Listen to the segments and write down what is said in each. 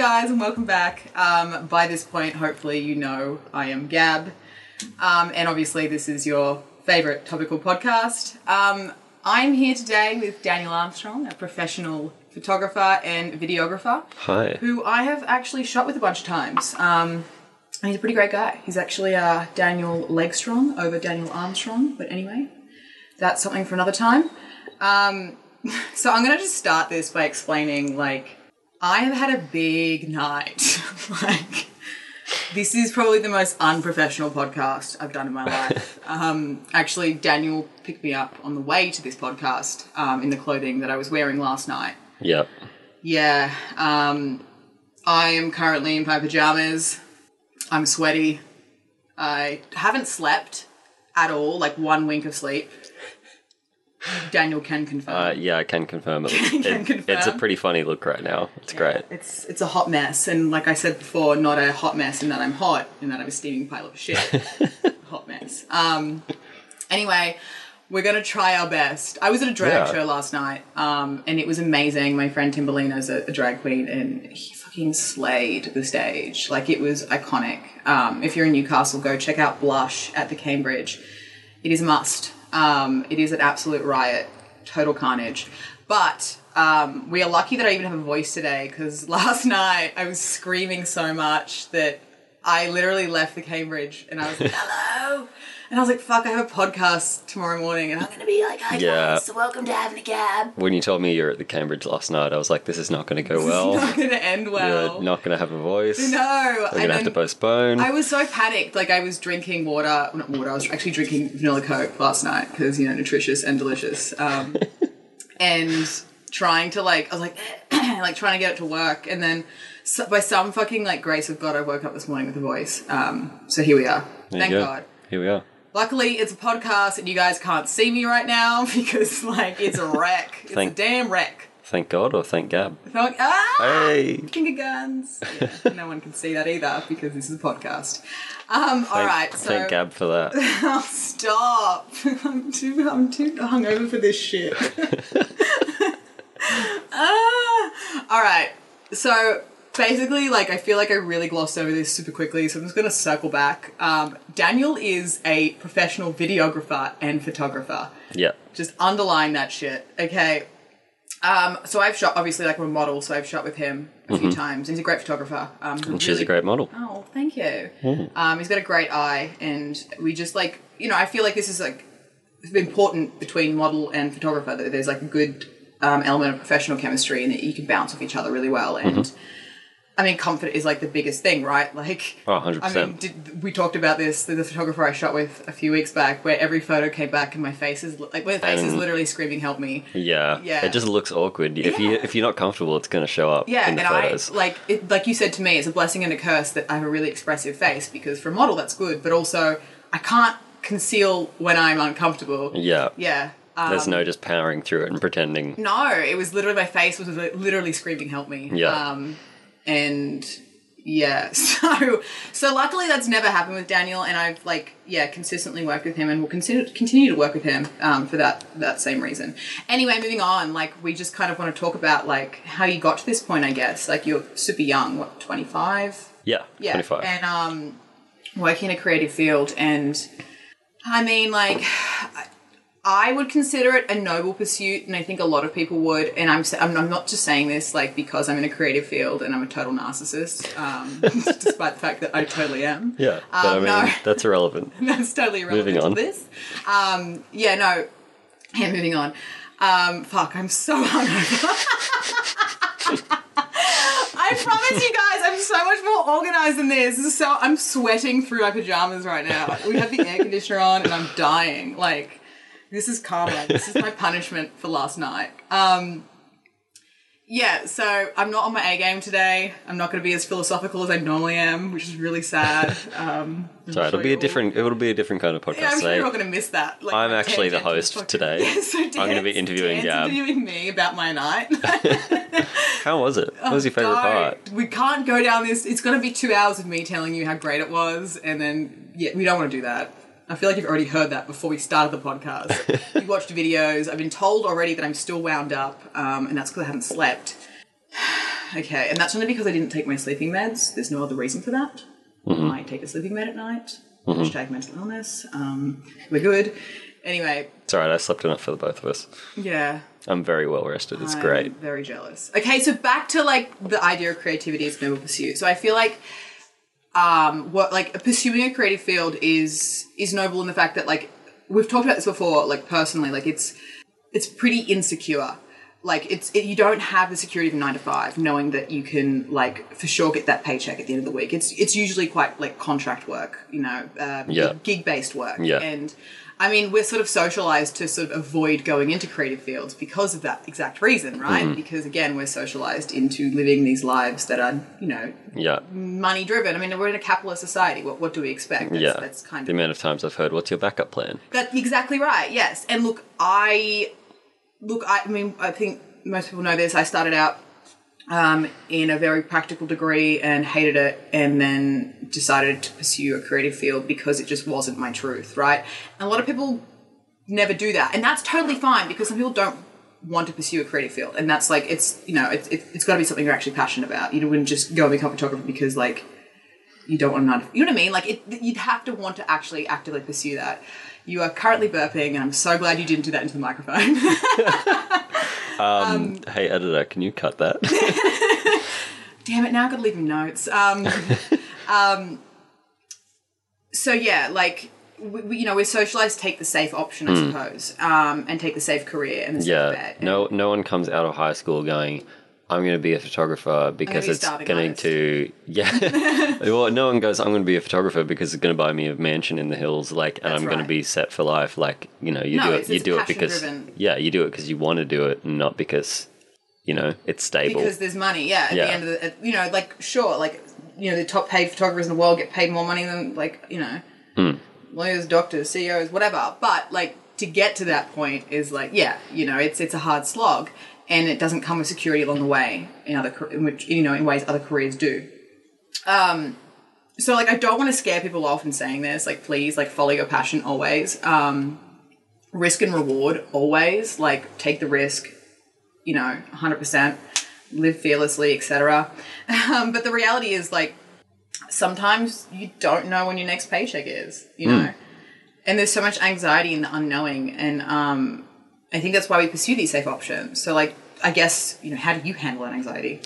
guys, and welcome back. Um, by this point, hopefully, you know I am Gab, um, and obviously, this is your favorite topical podcast. Um, I'm here today with Daniel Armstrong, a professional photographer and videographer, Hi. who I have actually shot with a bunch of times. Um, and he's a pretty great guy. He's actually uh, Daniel Legstrong over Daniel Armstrong, but anyway, that's something for another time. Um, so I'm gonna just start this by explaining like I have had a big night. like this is probably the most unprofessional podcast I've done in my life. um, actually, Daniel picked me up on the way to this podcast um, in the clothing that I was wearing last night. Yep. Yeah, um, I am currently in my pajamas. I'm sweaty. I haven't slept at all, like one wink of sleep. Daniel can confirm. Uh, yeah, I can confirm it. Can it- confirm. It's a pretty funny look right now. It's great. It's it's a hot mess, and like I said before, not a hot mess in that I'm hot, in that I'm a steaming pile of shit. hot mess. Um. Anyway, we're gonna try our best. I was at a drag Yeah. show last night, um, and it was amazing. My friend Timberlina's a, a drag queen, and he fucking slayed the stage. Like it was iconic. Um, if you're in Newcastle, go check out Blush at the Cambridge. It is a must. Um, it is an absolute riot, total carnage. But um, we are lucky that I even have a voice today because last night I was screaming so much that I literally left the Cambridge and I was like, hello. And I was like, fuck, I have a podcast tomorrow morning and I'm going to be like, hi Yeah. guys, so welcome to having a Gab. When you told me you were at the Cambridge last night, I was like, this is not going to go well. It's not going to end well. You're not going to have a voice. no. We're going to have to postpone. I was so panicked. Like I was drinking water, not water. I was actually drinking vanilla coke last night because you know nutritious and delicious. Um, and trying to like, I was like, like trying to get it to work, and then so, by some fucking like grace of God, I woke up this morning with a voice. Um, so here we are. There Thank go. God. Here we are. Luckily, it's a podcast, and you guys can't see me right now because like it's a wreck. It's Thank- a damn wreck. Thank God or thank Gab. Like, ah! Hey. Finger guns. Yeah, no one can see that either because this is a podcast. Um, Thank, right, so thank Gab for that. Oh, stop! I'm too I'm too hungover for this shit. ah, all right. So basically, like I feel like I really glossed over this super quickly, so I'm just gonna circle back. Um, Daniel is a professional videographer and photographer. Yeah. Just underline that shit, okay? Um, so I've shot obviously like I'm a model, so I've shot with him a few times. He's a great photographer. Um, Mm-hmm. And she's a great model. Oh, thank you. Um, he's got a great eye, and we just like you know I feel like this is like important between model and photographer that there's like a good um, element of professional chemistry and that you can bounce off each other really well. And I mean, comfort is like the biggest thing, right? Like. Oh, 100%. I mean, did, we talked about this. The, the photographer I shot with a few weeks back, where every photo came back and my face is like my face is literally screaming, "Help me!" yeah. Yeah. It just looks awkward. If you Yeah. if you're not comfortable, it's going to show up Yeah, in the and photos. I like it, like you said to me, it's a blessing and a curse that I have a really expressive face because for a model that's good, but also I can't conceal when I'm uncomfortable. yeah. Yeah. Um, There's no just powering through it and pretending. no, it was literally my face was literally screaming, "Help me!" Yeah. Um, and yeah, so so luckily that's never happened with Daniel, and I've like yeah consistently worked with him, and will continue continue to work with him um, for that that same reason. Anyway, moving on, like we just kind of want to talk about like how you got to this point. I guess like you're super young, what twenty five? Yeah. yeah 25. and um working in a creative field and i mean like i would consider it a noble pursuit and i think a lot of people would and i'm i'm, I'm not just saying this like because i'm in a creative field and i'm a total narcissist um despite the fact that i totally am yeah. But I Um, mean, no. that's irrelevant. that's totally irrelevant Moving on. to this um yeah no yeah moving on um fuck i'm so hungover I promise you guys, I'm so much more organized than this. This is so I'm sweating through my pajamas right now. We have the air conditioner on, and I'm dying. Like this is karma. This is my punishment for last night. Um, yeah, so I'm not on my A game today. I'm not going to be as philosophical as I normally am, which is really sad. Um, I'm So it'll sure be a different. It'll be a different kind of podcast Yeah, I'm sure today. you're all going to miss that. Like, I'm actually the host today. Yeah, so I'm gonna be interviewing Gab. interviewing me about my night. How was it? What was your favorite No, part? We can't go down this. It's going to be two hours of me telling you how great it was, and then yeah, we don't want to do that. I feel like you've already heard that before we started the podcast. you watched videos. I've been told already that I'm still wound up, um, and that's because I haven't slept. Okay, and that's only because I didn't take my sleeping meds. There's no other reason for that. I might take a sleeping med at night. Hashtag mental illness. Um, we're good. Anyway, It's alright, I slept enough for the both of us. yeah. I'm very well rested. It's I'm great. Very jealous. Okay, so back to like the idea of creativity as noble pursuit. So I feel like um what like pursuing a creative field is is noble in the fact that like we've talked about this before, like personally, like it's it's pretty insecure. Like it's it, you don't have the security of a nine to five, knowing that you can like for sure get that paycheck at the end of the week. It's it's usually quite like contract work, you know, uh, Yeah. gig based work. Yeah. And I mean, we're sort of socialized to sort of avoid going into creative fields because of that exact reason, right? Mm-hmm. Because again, we're socialized into living these lives that are, you know, Yeah. money driven. I mean, we're in a capitalist society. What, what do we expect? That's, yeah. that's kind the of amount of times I've heard, what's your backup plan? that's exactly right. Yes, and look, I look. I, I mean, I think most people know this. I started out um, in a very practical degree and hated it, and then decided to pursue a creative field because it just wasn't my truth. Right, and a lot of people never do that, and that's totally fine because some people don't want to pursue a creative field, and that's like it's you know it's it's, it's got to be something you're actually passionate about. You wouldn't just go and become a photographer because like you don't want to you know what I mean like it, you'd have to want to actually actively pursue that you are currently burping and I'm so glad you didn't do that into the microphone Hey, editor, can you cut that? damn it now I've got to leave him notes um, um, so yeah like we, we- you know we're socialized take the safe option I suppose um, and take the safe career and the safe yeah. bet No no one comes out of high school going, I'm going to be a photographer because be it's going artist." to yeah. well, no one goes. I'm going to be a photographer because it's going to buy me a mansion in the hills, like, and That's I'm going to be set for life. Like, you know, you No, do it. You do it because passion-driven. yeah, you do it because you want to do it, not because you know it's stable. because there's money yeah at Yeah. the end of the you know like sure like you know the top paid photographers in the world get paid more money than like you know Hmm. lawyers doctors ceos whatever but like to get to that point is like yeah you know it's it's a hard slog and it doesn't come with security along the way in other in which you know in ways other careers do. Um so like i don't want to scare people off in saying this like please like follow your passion always. Um risk and reward always like take the risk you know 100% live fearlessly etc um, but the reality is like sometimes you don't know when your next paycheck is you know? And there's so much anxiety in the unknowing and um, i think that's why we pursue these safe options so like i guess you know how do you handle that anxiety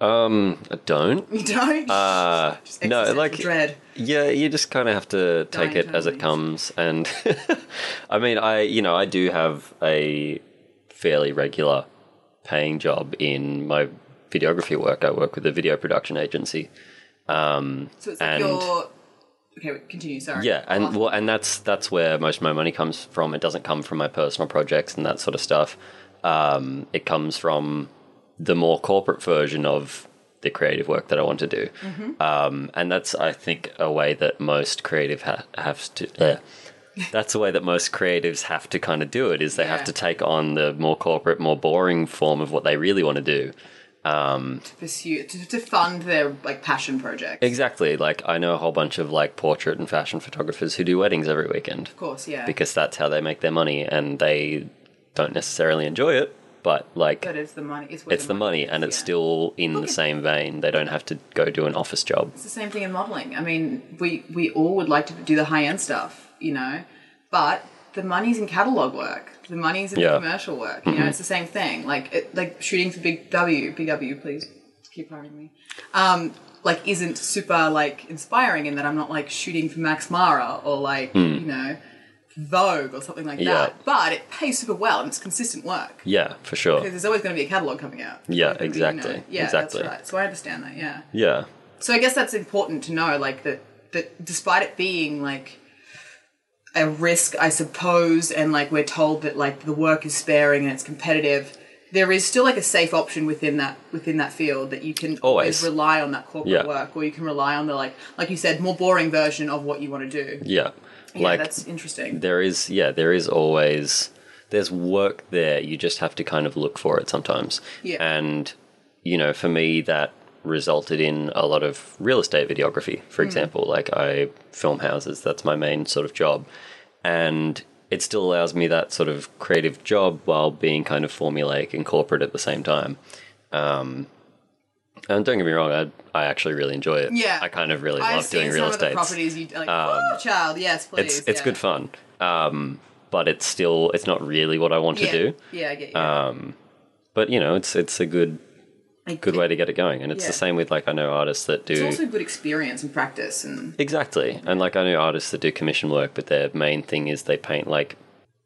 um, I don't. you don't Uh, Just no, like dread Yeah, you just kind of have to take it as it comes, and I mean, I you know I do have a fairly regular paying job in my videography work. I work with a video production agency. Um, so it's like and- your okay continue sorry yeah, and ask- well, and that's that's where most of my money comes from. It doesn't come from my personal projects and that sort of stuff. Um, it comes from the more corporate version of the creative work that I want to do, Mm-hmm. um, and that's I think a way that most creative ha- have to. Uh, that's the way that most creatives have to kind of do it. Is they have to take on the more corporate, more boring form of what they really want to do. Um, to pursue to, to fund their like passion project. Exactly. Like I know a whole bunch of like portrait and fashion photographers who do weddings every weekend. of course yeah because that's how they make their money and they don't necessarily enjoy it but like but it's the money it's, it's the money is, and it's yeah. still in the Look same vein they don't have to go do an office job It's the same thing in modeling. I mean, we we all would like to do the high end stuff, you know, but the money's in catalog work. The money's in Yeah. the commercial work. You know, it's the same thing. Like it, like shooting for Big W, Big W, please keep hiring me. Um, like isn't super like inspiring in that I'm not like shooting for Max Mara or like you know Vogue or something like. Yeah. that. But it pays super well and it's consistent work. yeah for sure Because there's always going to be a catalog coming out. Yeah, gonna be, you know- exactly, yeah, exactly. that's right. So I understand that. Yeah yeah so I guess that's important to know, like that that despite it being like a risk, I suppose, and like we're told that like the work is sparing and it's competitive, there is still like a safe option within that within that field that you can always, rely on that corporate Yeah. work, or you can rely on the like like you said, more boring version of what you want to do. yeah Yeah, like that's interesting. there is yeah there is always there's work there you just have to kind of look for it sometimes Yeah. and you know for me that resulted in a lot of real estate videography for example like i film houses that's my main sort of job and it still allows me that sort of creative job while being kind of formulaic and corporate at the same time um, And don't get me wrong, I I actually really enjoy it. Yeah. I kind of really I've love doing some real estate. properties you like. oh, child, yes, please. It's it's yeah. good fun. Um, but it's still it's not really what I want Yeah. to do. Yeah, I get you. Um, but you know, it's it's a good Good way to get it going, and it's Yeah. the same with like I know artists that do It's also good experience and practice, and exactly, and like I know artists that do commission work, but their main thing is they paint like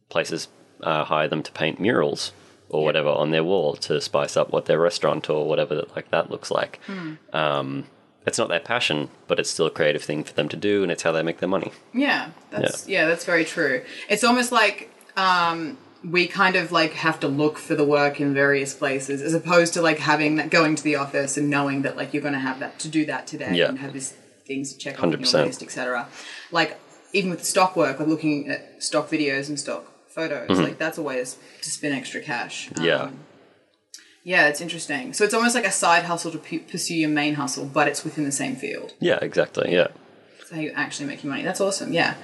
places uh, hire them to paint murals or whatever on their wall to spice up what their restaurant or whatever that, like that looks like. Hmm. Um, it's not their passion, but it's still a creative thing for them to do, and it's how they make their money. yeah, that's yeah. that's very true. It's almost like um, we kind of like have to look for the work in various places, as opposed to like having that going to the office and knowing that like you're going to have that to do that today Yeah. and have these things to check on your 100%. list, etc. Like even with the stock work, like looking at stock videos and stock photos, like that's a way to, to spin extra cash. Um, Mm-hmm. Yeah. Yeah, it's interesting. So it's almost like a side hustle to pu- pursue your main hustle, but it's within the same field. Yeah, exactly. Yeah. How you actually make your money. That's awesome. Yeah.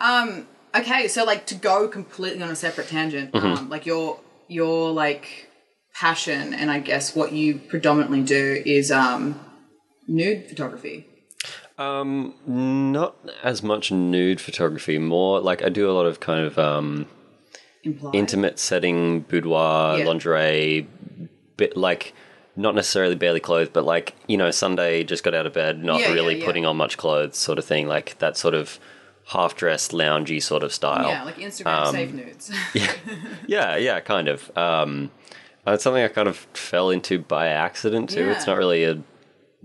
Um, okay, so like to go completely on a separate tangent, Mm-hmm. um, like your your like passion and I guess what you predominantly do is um, nude photography. Um, not as much nude photography, more like I do a lot of kind of um, Implied. intimate setting, boudoir, Yeah. lingerie, bit like not necessarily barely clothed, but like you know Sunday just got out of bed, not Yeah, really yeah. putting on much clothes, sort of thing, like that sort of half dressed, loungy sort of style. Yeah, like Instagram Um, save nudes. yeah, yeah, kind of. Um, it's something I kind of fell into by accident too. It's not really a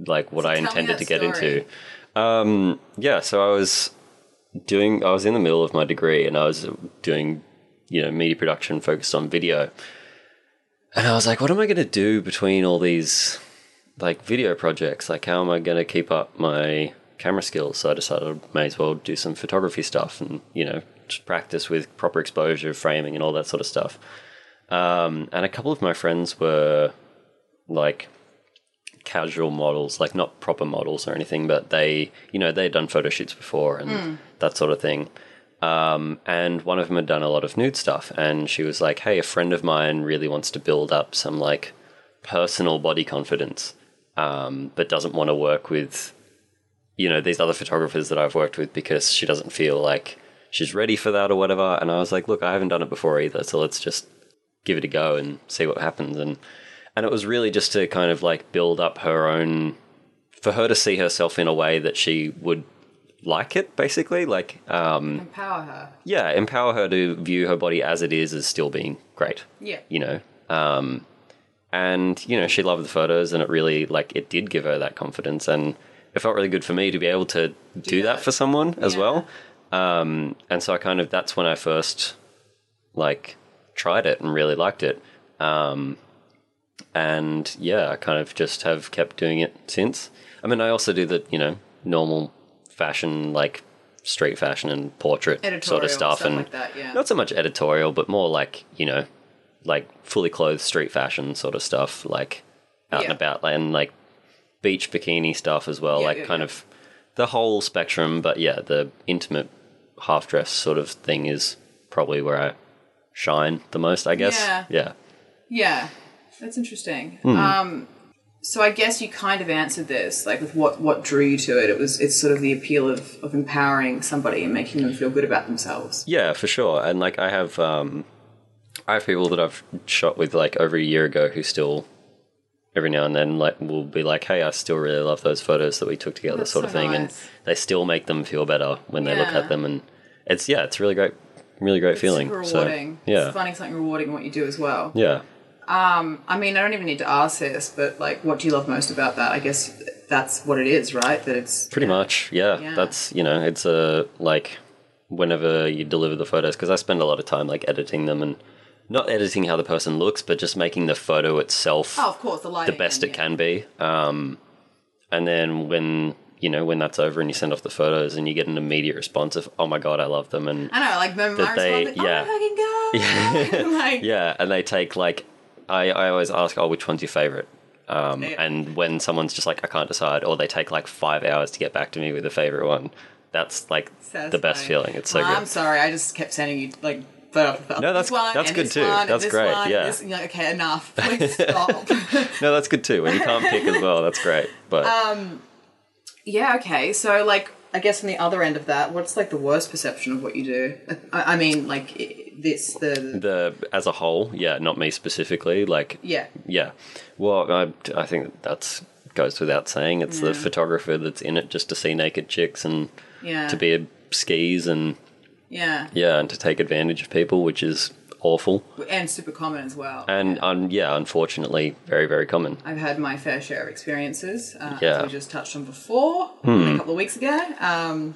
like what So I intended to get story. into. Um, yeah, so I was doing. I was in the middle of my degree, and I was doing, you know, media production focused on video. And I was like, what am I going to do between all these like video projects? Like, how am I going to keep up my camera skills? So I decided I may as well do some photography stuff and, you know, just practice with proper exposure, framing, and all that sort of stuff. Um, and a couple of my friends were like casual models, like not proper models or anything, but they, you know, they'd done photo shoots before and that sort of thing. Um, and one of them had done a lot of nude stuff, and she was like, "Hey, a friend of mine really wants to build up some like personal body confidence, um, but doesn't want to work with, you know, these other photographers that I've worked with because she doesn't feel like she's ready for that or whatever." And I was like, "Look, I haven't done it before either, so let's just give it a go and see what happens." And and it was really just to kind of like build up her own, for her to see herself in a way that she would like it, basically, like. Um, Empower her. yeah, empower her to view her body as it is as still being great. Yeah. You know. Um and you know, she loved the photos and it really like it did give her that confidence and it felt really good for me to be able to do, that. that. for someone as Yeah. well. Um and so I kind of that's when I first like tried it and really liked it. Um and yeah, I kind of just have kept doing it since. I mean, I also do the, you know, normal fashion like street fashion and portrait sort of stuff, stuff and like that, yeah. not so much editorial, but more like you know, like fully clothed street fashion sort of stuff, like out and about, and like beach bikini stuff as well, Yeah, like yeah, kind yeah. of the whole spectrum. But yeah, the intimate half dress sort of thing is probably where I shine the most, I guess. Yeah. yeah. Yeah, that's interesting. Hmm. Um, so I guess you kind of answered this, like with what what drew you to it. It was it's sort of the appeal of of empowering somebody and making them feel good about themselves. Yeah, for sure. And like I have um I have people that I've shot with like over a year ago who still every now and then like we'll be like, Hey, I still really love those photos that we took together, That's sort of so thing. And they still make them feel better when they look at them and it's yeah, it's really great really great feeling. Super So, rewarding. yeah. It's finding something rewarding in what you do as well. Yeah. Um, I mean, I don't even need to ask this, but like, what do you love most about that? I guess that's what it is, right? That it's Pretty much, yeah. Yeah. That's you know, it's a like whenever you deliver the photos because I spend a lot of time like editing them and not editing how the person looks, but just making the photo itself Oh, of course, the lighting. the best it yeah. can be. Um, and then when you know when that's over and you send off the photos and you get an immediate response of "Oh my god, I love them," and I know, like That they- response, like, yeah. oh god, like, yeah, and they take like I, I always ask, "Oh, which one's your favorite?" Um, Yeah. And when someone's just like, "I can't decide," or they take like five hours to get back to me with a favorite one, that's like the best feeling. It's so good I'm sorry, I just kept sending you like photo. No, that's- one, that's good too. one, That's great, one, yeah. this- like, okay, enough. Please stop. No, that's good too. When you can't pick as well, that's great. But Um, yeah. Okay. So like, I guess on the other end of that, what's like the worst perception of what you do? I, I mean, like this the the as a whole, yeah, not me specifically. Like, yeah. yeah. Well, I, I think that's goes without saying. It's the photographer that's in it just to see naked chicks and Yeah. to be a skis and Yeah. yeah, and to take advantage of people, which is awful. And super common as well. And um, yeah, unfortunately, very very common. I've had my fair share of experiences, uh, Yeah. Hmm. as we just touched on before a couple of weeks ago. Um,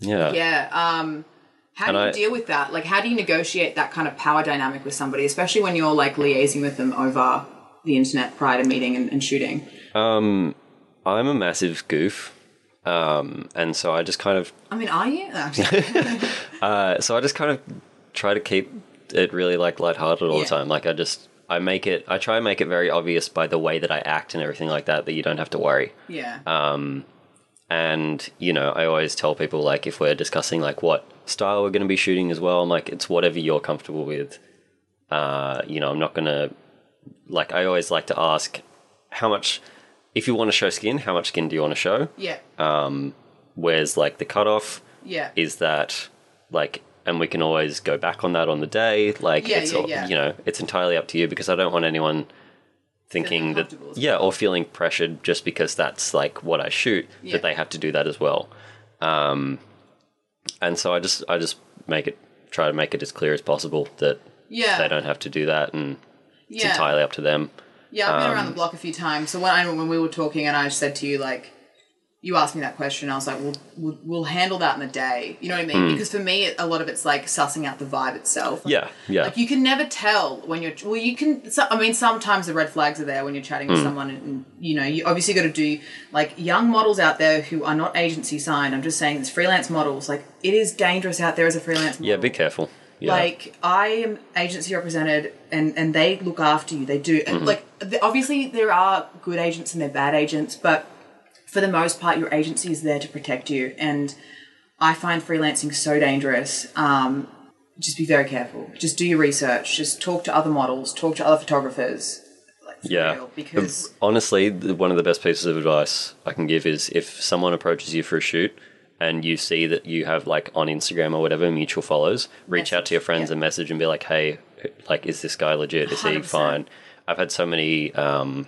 Yeah. yeah. Um, how And do you I- deal with that? Like, how do you negotiate that kind of power dynamic with somebody, especially when you're like liaising with them over the internet prior to meeting and, and shooting? I'm a massive goof. Um, and so I just kind of I mean, are you? No, I'm just kidding. Uh, so I just kind of try to keep it really like lighthearted all Yeah. the time. Like I just I make it I try and make it very obvious by the way that I act and everything like that that you don't have to worry. yeah. Um, And you know, I always tell people like if we're discussing like what style we're going to be shooting as well, I'm like it's whatever you're comfortable with. Uh, you know, I'm not going to like I always like to ask how much if you want to show skin, how much skin do you want to show? yeah. Um, Where's like the cutoff? yeah. is that like and we can always go back on that on the day like Yeah, it's yeah, all, yeah. you know it's entirely up to you because i don't want anyone thinking that yeah or feeling pressured just because that's like what i shoot that they have to do that as well um and so i just i just make it try to make it as clear as possible that yeah. they don't have to do that and it's entirely up to them Yeah, I've been Um, around the block a few times. So when I when we were talking, and I said to you like, you asked me that question, I was like, we'll we'll, we'll handle that in the day. You know what I mean? Because for me, a lot of it's like sussing out the vibe itself. Yeah yeah Like you can never tell when you're well. You can. So, I mean, sometimes the red flags are there when you're chatting with someone, and, and you know, you obviously got to do like young models out there who are not agency signed. I'm just saying, there's freelance models. Like it is dangerous out there as a freelance. model. yeah be careful yeah Like I am agency represented, and and they look after you. They do. Mm-hmm. And, Like obviously there are good agents and they're bad agents, but for the most part, your agency is there to protect you. And I find freelancing so dangerous. Um, just be very careful. Just do your research. Just talk to other models. Talk to other photographers. Like, Yeah. real, because honestly, one of the best pieces of advice I can give is if someone approaches you for a shoot and you see that you have like on Instagram or whatever mutual follows, reach out to your friends yeah. and message and be like, "Hey, like, is this guy legit? Is he 100%. fine?" I've had so many um,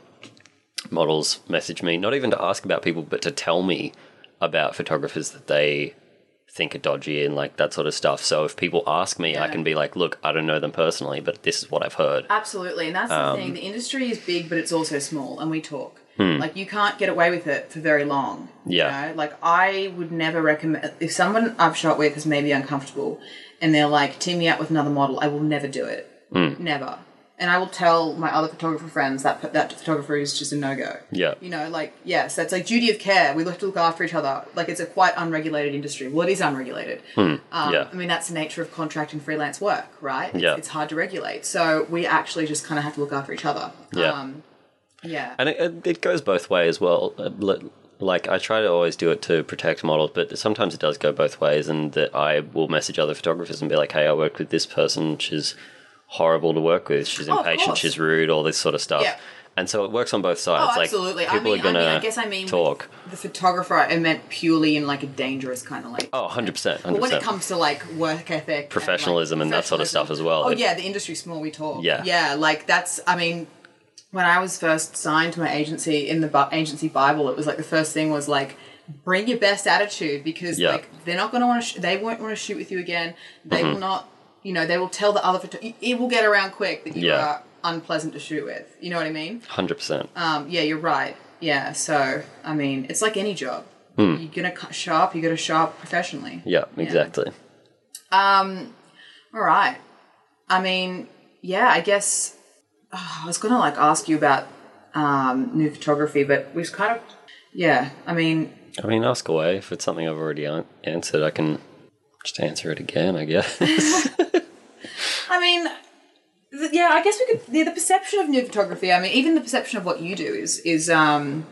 models message me, not even to ask about people, but to tell me about photographers that they think are dodgy and like that sort of stuff. So if people ask me, I can be like, "Look, I don't know them personally, but this is what I've heard." Absolutely, and that's the Um, thing. The industry is big, but it's also small, and we talk. Hmm. Like you can't get away with it for very long. Yeah. You know? Like I would never recommend if someone I've shot with is maybe uncomfortable, and they're like team me up with another model. I will never do it. Hmm. Never. And I will tell my other photographer friends that that photographer is just a no go. Yeah. You know, like yes, that's like duty of care. We have to look after each other. Like it's a quite unregulated industry. Well, it is unregulated. Um, yeah. I mean, that's the nature of contract and freelance work, right? It's, Yeah. it's hard to regulate. So we actually just kind of have to look after each other. Yeah. Um, yeah. And it, it- goes both ways as well. Uh, Like I try to always do it to protect models, but sometimes it does go both ways. And that I will message other photographers and be like, "Hey, I worked with this person. She's horrible to work with. She's Oh, impatient. She's rude. All this sort of stuff." Yeah. And so it works on both sides. Oh, like absolutely. I mean, are gonna I mean, I guess I mean talk. the photographer. I meant purely in like a dangerous kind of like. Oh, 100 percent, But when it comes to like work ethic, and, Professionalism like, and that sort of stuff as well. Oh It- yeah, the industry's small. We talk. Yeah. yeah. Like that's. I mean, when I was first signed to my agency in the bu- agency Bible, it was like the first thing was like, bring your best attitude because Yeah. like they're not going to want to. Sh- they won't want to shoot with you again. They Mm-hmm. will not. You know, they will tell the other. Photo- it will get around quick that you Yeah. are unpleasant to shoot with. You know what I mean? Hundred percent. Um, yeah, you're right. Yeah, so I mean, it's like any job. Hmm. You're gonna cu- show up. You got to show up professionally. Yeah, exactly. Um All right. I mean, yeah. I guess oh, I was gonna like ask you about um, new photography, but we've kind of yeah. I mean, I mean, ask away. If it's something I've already an- answered, I can just answer it again. I guess. I mean. th- Yeah, I guess we could. The, the perception of new photography. I mean, even the perception of what you do is is um.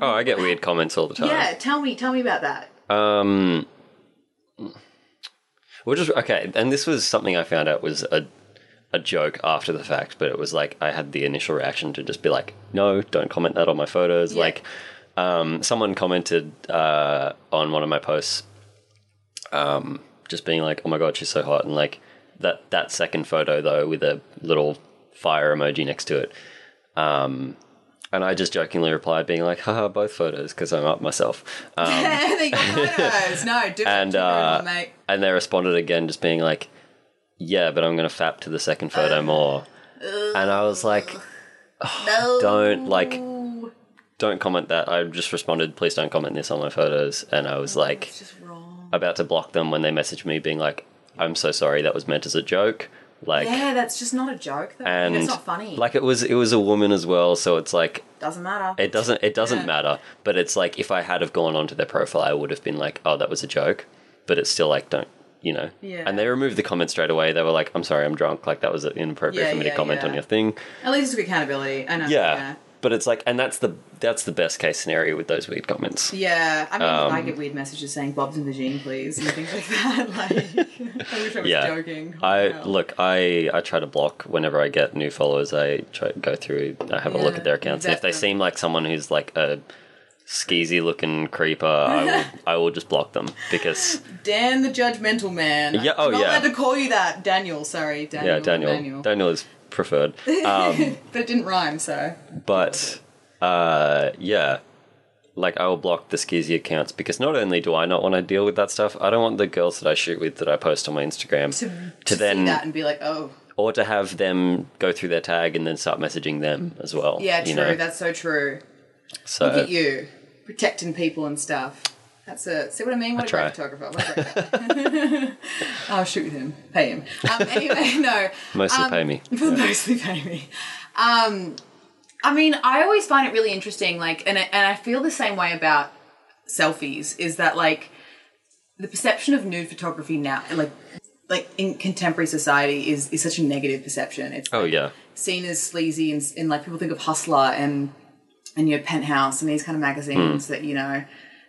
oh, I get weird comments all the time. Yeah, tell me, tell me about that. Um, We're just okay, and this was something I found out was a a joke after the fact, but it was like I had the initial reaction to just be like, no, don't comment that on my photos. Yeah. Like, um, someone commented uh, on one of my posts, um, just being like, oh my god, she's so hot, and like that that second photo though with a little fire emoji next to it. Um, and I just jokingly replied, being like, haha, both photos, because I'm up myself. Um, they got photos. No, different. and uh, one, mate. and they responded again, just being like, "Yeah, but I'm going to fap to the second photo more." And I was like, No. "Don't like, don't comment that." I just responded, "Please don't comment this on my photos." And I was oh, like, just wrong. about to block them when they messaged me, being like, "I'm so sorry, that was meant as a joke." Like, Yeah, that's just not a joke. Though. and it's not funny. like it was, it was a woman as well, so it's like doesn't matter. it doesn't it doesn't Yeah. matter but it's like if i had have gone onto their profile i would have been like oh that was a joke but it's still like don't you know Yeah. and they removed the comment straight away they were like i'm sorry i'm drunk like that was inappropriate Yeah, for me yeah, to comment on your thing At least it's accountability. I know. yeah. but it's like and that's the that's the best case scenario with those weird comments Yeah, I mean, Um, I get weird messages saying "Bob's in the gene, please" and things like that. Like, I wish I was yeah joking. i Wow. look i i try to block whenever i get new followers i try to go through i have a look at their accounts and if they seem like someone who's like a skeezy looking creeper i will i will just block them because Dan the judgmental man. Yeah, oh, I'm not yeah. allowed to call you that, Daniel. Sorry, Daniel. yeah daniel daniel, is preferred um but it didn't rhyme, so but uh yeah like i will block the skizzy accounts because not only do i not want to deal with that stuff i don't want the girls that i shoot with that i post on my instagram to, To then- see that and be like, oh, or to have them go through their tag and then start messaging them as well yeah, true. you know That's so true. So Look at you protecting people and stuff. That's a see what I mean. What a try. great photographer. What a I'll shoot with him. Pay him. Um, anyway, no. mostly um, pay me Will mostly pay me. Um, I mean, I always find it really interesting. Like, and I- and I feel the same way about selfies. Is that like the perception of nude photography now, like like in contemporary society, is is such a negative perception. It's oh yeah seen as sleazy and, and like people think of Hustler and and your Penthouse and these kind of Hmm. magazines that you know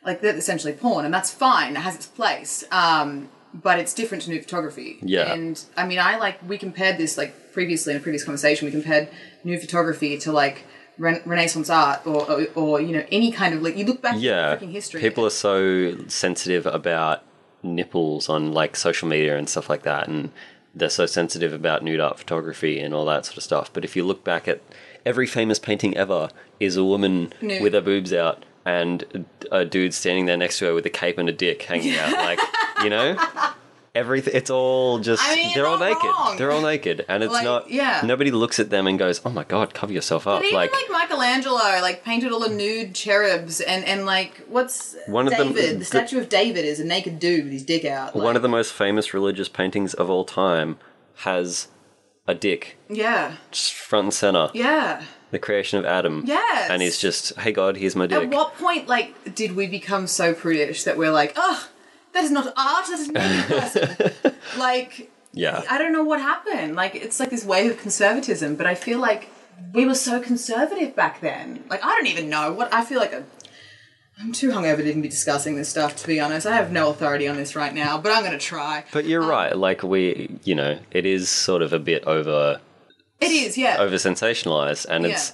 like they're essentially porn and that's fine it has its place um but it's different to nude photography Yeah. and I mean I like we compared this like previously in a previous conversation we compared nude photography to like Ren- Renaissance art or, or or you know any kind of like you look back yeah freaking history people are so sensitive about nipples on like social media and stuff like that and they're so sensitive about nude art photography and all that sort of stuff but if you look back at every famous painting ever is a woman Nude. with her boobs out and a dude standing there next to her with a cape and a dick hanging out like you know everything it's all just I mean, they're all naked wrong. they're all naked and it's Like, not yeah. nobody looks at them and goes oh my god cover yourself up But even like like, Michelangelo, like painted all the nude cherubs, and and like what's One of them- David? The statue of David is a naked dude with his dick out. one of the most famous religious paintings of all time has a dick yeah, just front and center. yeah. The creation of Adam. Yes. And he's just, hey God, here's my dick. At what point, like, did we become so prudish that we're like, oh, that is not art, that is not person. like, yeah. I don't know what happened. Like, it's like this wave of conservatism, but I feel like we were so conservative back then. Like, I don't even know what I feel like. A, I'm too hungover to even be discussing this stuff. To be honest, I have no authority on this right now, but I'm going to try. But you're right. Like we, you know, it is sort of a bit over It is, yeah. over sensationalized, and it's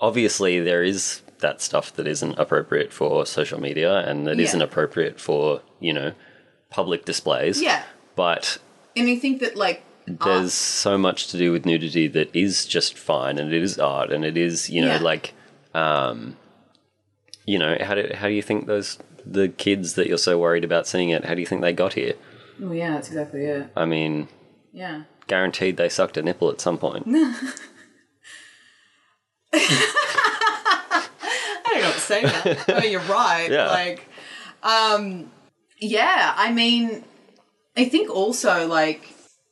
obviously there is that stuff that isn't appropriate for social media and that Yeah. not appropriate for you know public displays. yeah, But and you think that like there's so much to do with nudity that is just fine and it is art and it is you know Yeah. like um you know how do how do you think those the kids that you're so worried about seeing it how do you think they got here Oh yeah, that's exactly it. i mean Yeah. guaranteed they sucked a nipple at some point I don't know what to say that. I mean, you're right. Yeah. Like, um, yeah. I mean, I think also like,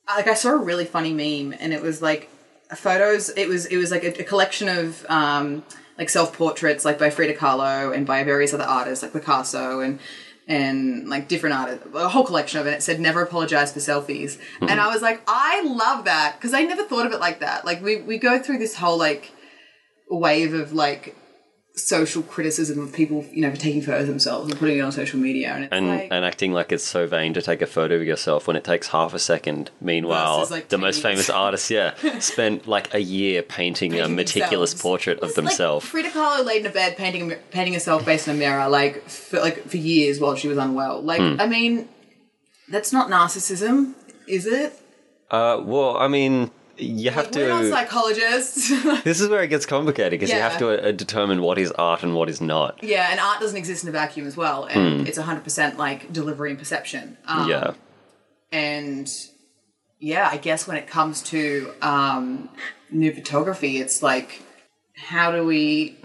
like I saw a really funny meme, and it was like photos. It was it was like a, a collection of um like self portraits, like by Frida Kahlo and by various other artists, like Picasso and. And like different artists, a whole collection of it. It said never apologize for selfies, mm-hmm. and I was like, I love that because I never thought of it like that. Like we we go through this whole like wave of like social criticism of people, you know, for taking photos of themselves and putting it on social media, and it's and like, and acting like it's so vain to take a photo of yourself when it takes half a second. Meanwhile, like, the most famous artist, yeah, spent like a year painting, a meticulous themselves. portrait of It's like themselves. Frida Kahlo laid in a bed painting painting herself based in a mirror, like for like for years while she was unwell. Like, Hmm. I mean, that's not narcissism, is it? uh, well, I mean, you have Like, we're not to. psychologists. This is where it gets complicated because you have to uh, determine what is art and what is not. yeah, and art doesn't exist in a vacuum as well, and it's hundred percent like delivery and perception. Um, yeah, and yeah, I guess when it comes to um, new photography, it's like, how do we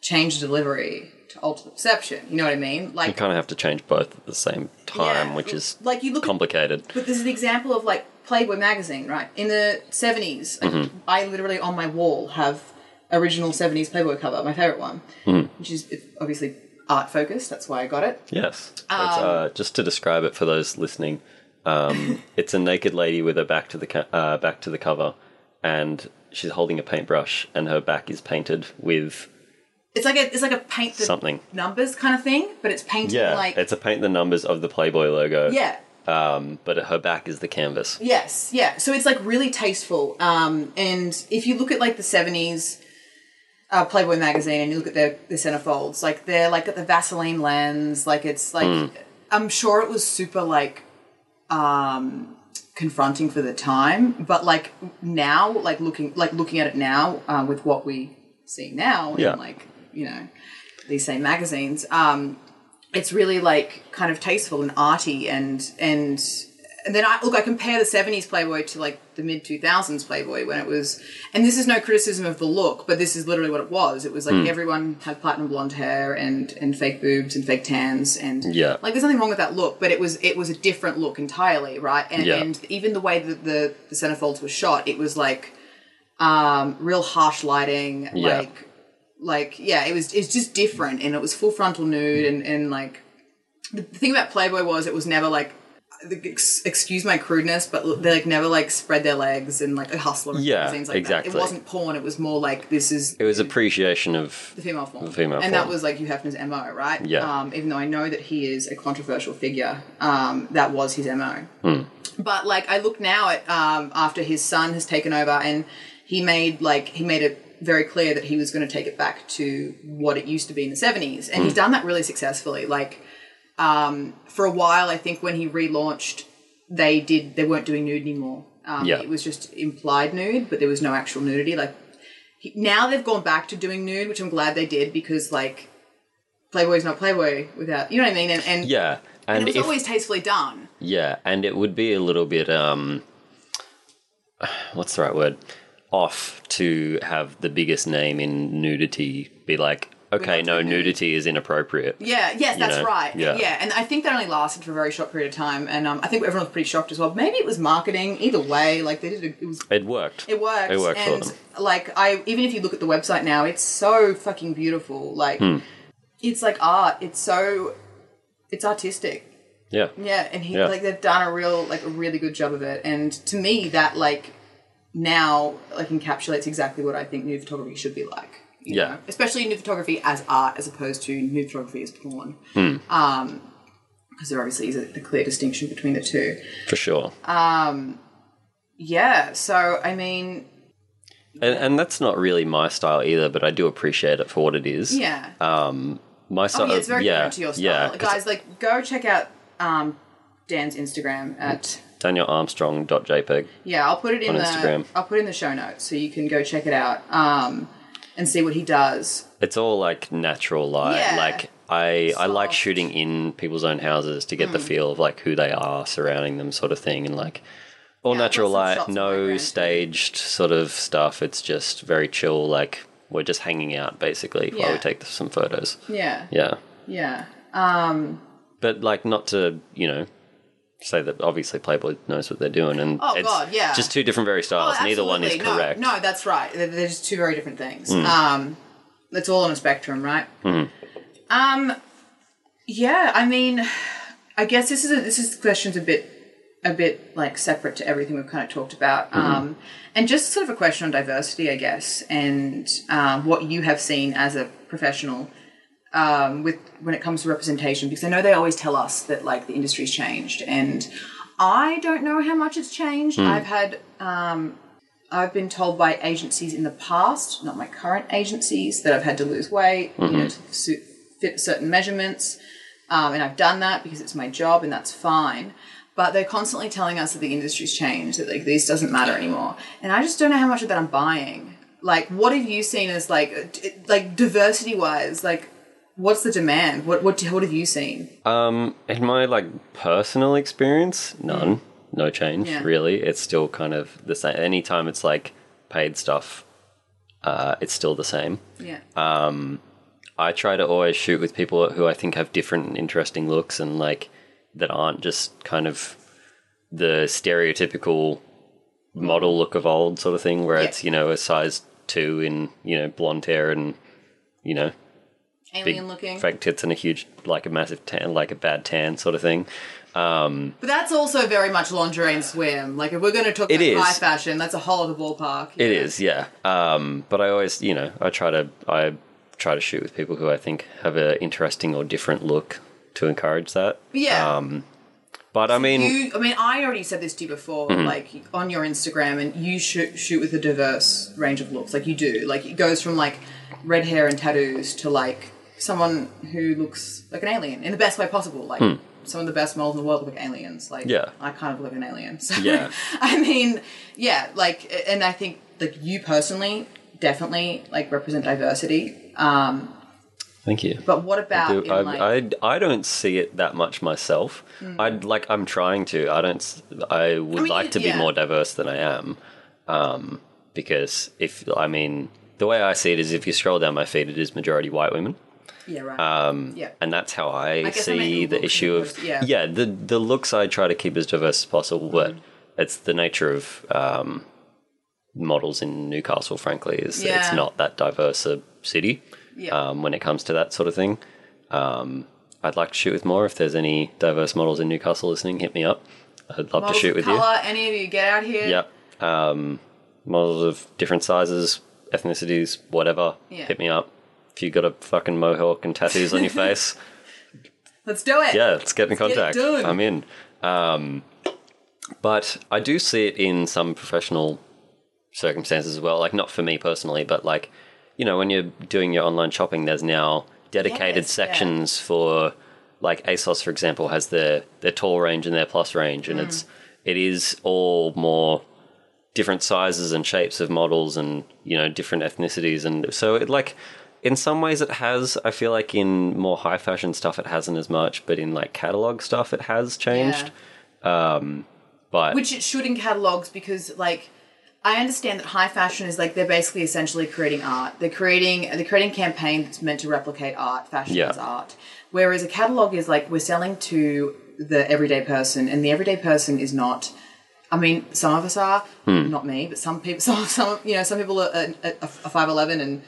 change delivery to alter the perception? You know what I mean? Like you kind of have to change both at the same time, Yeah, which is like you look at complicated. But this is an example of like Playboy magazine, right? In the 70s, Mm-hmm. I literally on my wall have original 70s Playboy cover, my favorite one, Mm-hmm. which is obviously art focused. That's why I got it. Yes. Um, uh, just to describe it for those listening, um, it's a naked lady with her back to the ca- uh, back to the cover, and she's holding a paintbrush, and her back is painted with It's like a it's like a paint the something. numbers kind of thing, but it's painted Yeah, like it's a paint the numbers of the Playboy logo. yeah. Um, but her back is the canvas. Yes, yeah. So it's like really tasteful. Um, and if you look at like the seventies uh, Playboy magazine and you look at their the centerfolds, like they're like at the Vaseline lens, like it's like Hmm. I'm sure it was super like um confronting for the time, but like now, like looking like looking at it now uh, with what we see now, Yeah. and like you know these same magazines, um, it's really like kind of tasteful and arty and and and then I look I compare the 70s Playboy to like the mid 2000s Playboy when it was and this is no criticism of the look but this is literally what it was it was like everyone had platinum blonde hair and and fake boobs and fake tans and Yeah. like there's nothing wrong with that look but it was it was a different look entirely right and Yeah. and even the way that the the centerfolds were shot it was like um real harsh lighting Yeah. like like yeah it was it's just different and it was full frontal nude and and like the thing about playboy was it was never like excuse my crudeness but they like never like spread their legs and like a hustler Yeah, things like that. exactly. it wasn't porn it was more like this is It was appreciation of the female form The female and that was like Hugh Hefner's mo right Yeah. um even though i know that he is a controversial figure um that was his mo Hmm. but like i look now at um after his son has taken over and he made like he made it very clear that he was going to take it back to what it used to be in the 70s and Hmm. he's done that really successfully. Like um for a while i think when he relaunched they did they weren't doing nude anymore. Um Yeah. it was just implied nude but there was no actual nudity. Like he, now they've gone back to doing nude which i'm glad they did because like playboy's not playboy without you know what i mean? And, and, yeah, and and it was if always tastefully done. Yeah, and it would be a little bit um, what's the right word? Off to have the biggest name in nudity be like, okay, no, nudity is inappropriate. Yeah, yes, that's know, right. yeah. Yeah. and I think that only lasted for a very short period of time, and um, I think everyone was pretty shocked as well. Maybe it was marketing. Either way, like they did, a, it was It worked. it worked. It worked for and them. like I, even if you look at the website now, it's so fucking beautiful. Like Hmm. it's like art. It's so it's artistic. Yeah. Yeah, and he Yeah. like they've done a real like a really good job of it. And to me, that like now like encapsulates exactly what I think nude photography should be like. you Yeah. know? especially nude photography as art as opposed to nude photography as porn. Hmm. Um, because there obviously is a, clear distinction between the two. For sure. Um, yeah, so I mean, And, and that's not really my style either, but I do appreciate it for what it is. yeah. Um, my style. oh yeah, it's very yeah, different to your style. Yeah, Guys, like go check out um, Dan's Instagram at DanielArmstrong.jpg. Yeah, I'll put it in On the Instagram. I'll put it in the show notes so you can go check it out um, and see what he does. It's all like natural light. Yeah. Like I, I like shooting in people's own houses to get Hmm. the feel of like who they are surrounding them, sort of thing, and like all Yeah, natural light, shots of my no staged sort of stuff. It's just very chill. Like we're just hanging out basically while we take some photos. Yeah, Yeah, yeah, um, but like not to you know say that obviously Playboy knows what they're doing, and Oh, it's God, yeah. just two different very styles. Oh, Neither one is absolutely. correct. No, no, that's right. They're, they're just two very different things. Um, it's all on a spectrum, right? Mm-hmm. Um, yeah. I mean, I guess this is a, this is question's a bit a bit like separate to everything we've kind of talked about. Um, and just sort of a question on diversity, I guess, and um, what you have seen as a professional um, with when it comes to representation, because I know they always tell us that like the industry's changed, and I don't know how much it's changed. I've had um, I've been told by agencies in the past, not my current agencies, that I've had to lose weight, you know, to suit, fit certain measurements. Um, and I've done that because it's my job and that's fine. But they're constantly telling us that the industry's changed, that like this doesn't matter anymore. And I just don't know how much of that I'm buying. Like, what have you seen as like, like diversity wise? Like, what's the demand? What what what have you seen? Um, in my like personal experience, none, no change Yeah. really. It's still kind of the same. Anytime it's like paid stuff, uh, it's still the same. Yeah. Um, I try to always shoot with people who I think have different and interesting looks and like that aren't just kind of the stereotypical model look of old sort of thing where Yeah. it's, you know, a size two in, you know, blonde hair and, you know, big Alien looking. fake tits and a huge, like a massive tan, like a bad tan sort of thing. But that's also very much lingerie and swim. Like, if we're going to talk It about is. high fashion, that's a whole other ballpark. It is, yeah. Um, but I always, you know, I try to, I try to shoot with people who I think have an interesting or different look to encourage that. Yeah. Um, but I mean, Mm-hmm. you, I mean, I already said this to you before, like on your Instagram, and you shoot shoot with a diverse range of looks. Like you do, like it goes from like red hair and tattoos to like someone who looks like an alien in the best way possible. Like some of the best models in the world look like aliens. Like Hmm. Yeah. I kind of look like an alien. So Yeah. I mean, yeah, like, and I think like you personally definitely like represent diversity. Um, thank you. but what about Do- in, I, like, I, I don't see it that much myself. I'd like I'm trying to. I don't. I would Hmm. mean, like to be more diverse than I am, um, because if I mean the way I see it is if you scroll down my feed, it is majority white women. Yeah, right, Um, yeah. and that's how I, I see the issue of opposed- yeah. the the looks I try to keep as diverse as possible, but it's the nature of um, models in Newcastle. Frankly, is Yeah. it's not that diverse a city Yeah. um, when it comes to that sort of thing. Um, I'd like to shoot with more. If there's any diverse models in Newcastle listening, hit me up. I'd love Models to shoot with color, any of you get out here. you. Yep. Um, models of different sizes, ethnicities, whatever. Yeah. Hit me up. If you got a fucking mohawk and tattoos on your face, Let's do it. yeah, let's get in get it contact. done. I'm in. Um, but I do see it in some professional circumstances as well. Like not for me personally, but like you know when you're doing your online shopping, there's now dedicated Yes, yeah. sections for like ASOS, for example, has their their tall range and their plus range, and Mm. it's it is all more different sizes and shapes of models and you know different ethnicities and so it like in some ways it has i feel like in more high fashion stuff it hasn't as much but in like catalog stuff it has changed um but Which it should in catalogs because like I understand that high fashion is like they're basically essentially creating art. They're creating they're creating a campaign that's meant to replicate art. Fashion Yeah. is art. Whereas a catalog is like we're selling to the everyday person, and the everyday person is not. I mean, some of us are, Hmm. not me, but some people, some, some, you know, some people are a, a, a five eleven and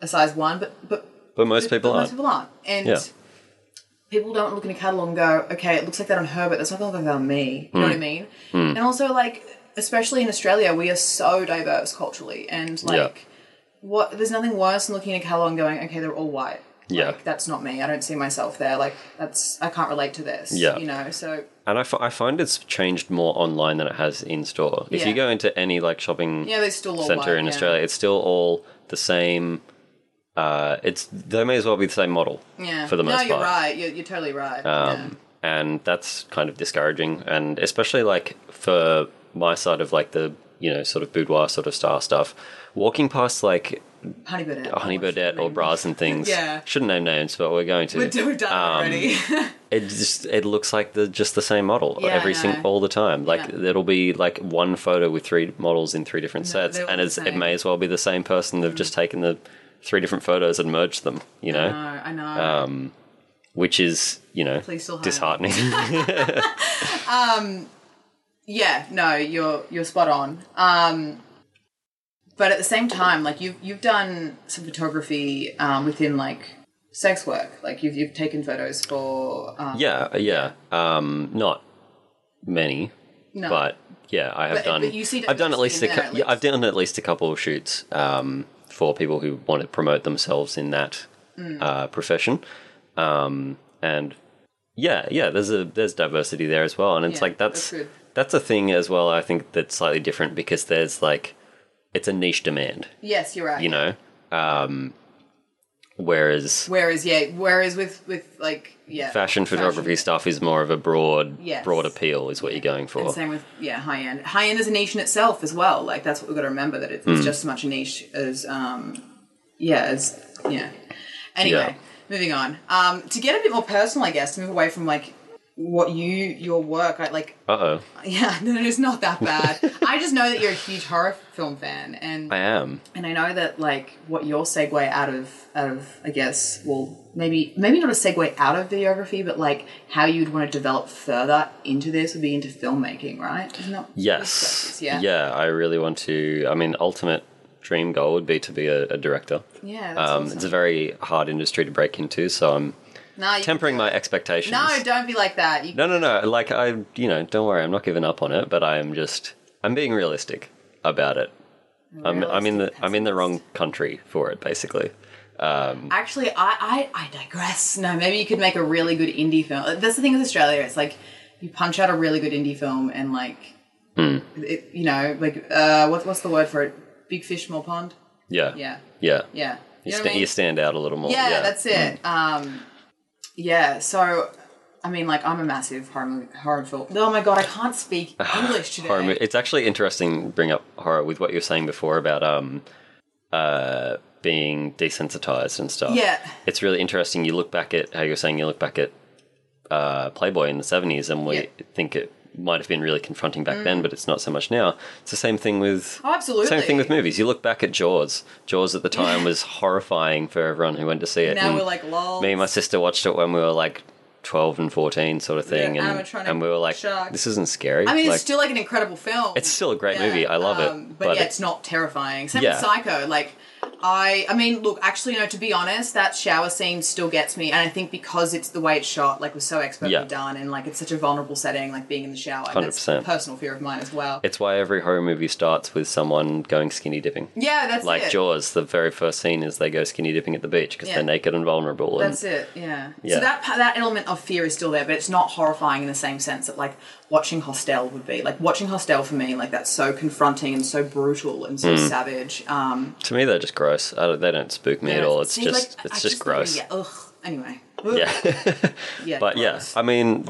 a size one, but but but most people but aren't most people aren't, and Yeah. people don't look in a catalog and go, okay, it looks like that on her, but that's not like that on me. You know what I Hmm. mean? And also, like, especially in Australia, we are so diverse culturally, and like, Yeah. what? There's nothing worse than looking at a catalog and going, okay, they're all white. Yeah. Like, that's not me. I don't see myself there. Like, that's I can't relate to this. Yeah. You know, so and I, I find it's changed more online than it has in store if Yeah. you go into any like shopping yeah, they're still all center white, in australia it's still all the same uh, it's they may as well be the same model Yeah. for the most no, you're part right. You're, you're totally right. um, and that's kind of discouraging and especially like for my side of like the you know sort of boudoir sort of star stuff walking past like yeah. Honey Birdette. honey birdette or bras and things Yeah. shouldn't name names but we're going to We're, we're done Um, already. it just it looks like the just the same model Yeah, every single all the time like Yeah. there'll be like one photo with three models in three different sets and it's, it. Mm. may as well be the same person they've just taken the three different photos and merged them you know I know. I know. um, which is you know Please still hire me. disheartening Yeah, no, you're you're spot on. Um, but at the same time, like you've you've done some photography um, within like sex work. Like you've you've taken photos for um, yeah yeah um, not many No. But yeah, I have But- done. but you see I've done at least a. in cou- there, yeah, I've done at least a couple of shoots um, for people who want to promote themselves in that Mm. uh, profession, um, and yeah, yeah, there's a there's diversity there as well, and it's Yeah, like that's that's that's a thing as well. I think that's slightly different because there's like it's a niche demand, Yes, you're right. you know. Um, whereas Whereas, yeah, whereas with with like yeah, fashion photography stuff is more of a broad Yes. broad appeal is what you're going for. And same with yeah, high end. High end is a niche in itself as well. Like that's what we've got to remember that it's, it's just as much a niche as um, yeah, as yeah. Anyway, Yeah. moving on. Um, to get a bit more personal, I guess, to move away from like what you your work. I like Uh oh, yeah, no, it's not that bad. I just know that you're a huge horror film fan, and I am. and I know that like what your segue out of out of I guess well maybe maybe not a segue out of videography, but like how you'd want to develop further into this would be into filmmaking, right? Isn't that Yes. Yeah. Yeah, I really want to. I mean, ultimate dream goal would be to be a, a director. Yeah. Um, awesome. It's a very hard industry to break into, so I'm no, you tempering my expectations. No, don't be like that. You, no, no, no. Like I, you know, don't worry. I'm not giving up on it, but I am just. I'm being realistic about it. I'm, I'm in the Realistic I'm in the wrong country for it, basically. Actually, I, I I digress. No, maybe you could make a really good indie film. That's the thing with Australia. It's like you punch out a really good indie film and like, Hmm. it, you know, like uh, what's what's the word for it? Big fish, small pond. Yeah. Yeah, Yeah. yeah. You, know sta- I mean? you stand out a little more. yeah, that's it. Um, yeah, so I mean, like, I'm a massive horror horror film. Oh my god, I can't speak English today. horror It's actually interesting to bring up horror with what you were saying before about um uh being desensitized and stuff. Yeah. It's really interesting. You look back at how you're saying you look back at uh Playboy in the seventies and we Yeah. think it might have been really confronting back then, mm. but it's not so much now. It's the same thing with Oh, absolutely. same thing with movies. You look back at Jaws. Jaws at the time was horrifying for everyone who went to see it. now and we're like, lol. me and my sister watched it when we were like 12 and 14 sort of thing Yeah, and, and we were like sharks. this isn't scary I mean, like, it's still like an incredible film. it's still a great movie. I love it, um, But, but yeah, it- it's not terrifying. Same Yeah. with Psycho. Like, I, I mean, look, actually, no. To be honest, that shower scene still gets me, and I think because it's the way it's shot, like, was so expertly Yeah. done, and like, it's such a vulnerable setting, like being in the shower. a 100%. personal fear of mine as well. it's why every horror movie starts with someone going skinny dipping yeah, that's like it. jaws the very first scene is they go skinny dipping at the beach because Yeah. they're naked and vulnerable and That's it. Yeah. Yeah. So that that element of fear is still there, but it's not horrifying in the same sense that like watching Hostel would be. Like watching Hostel for me, like that's so confronting and so brutal and Mm. so savage. Um, to me they're just gross I don't, they don't spook me at all it's See, just like, it's I just, think, gross Yeah. Ugh. Anyway. Ugh. yeah Yeah. but gross. yeah i mean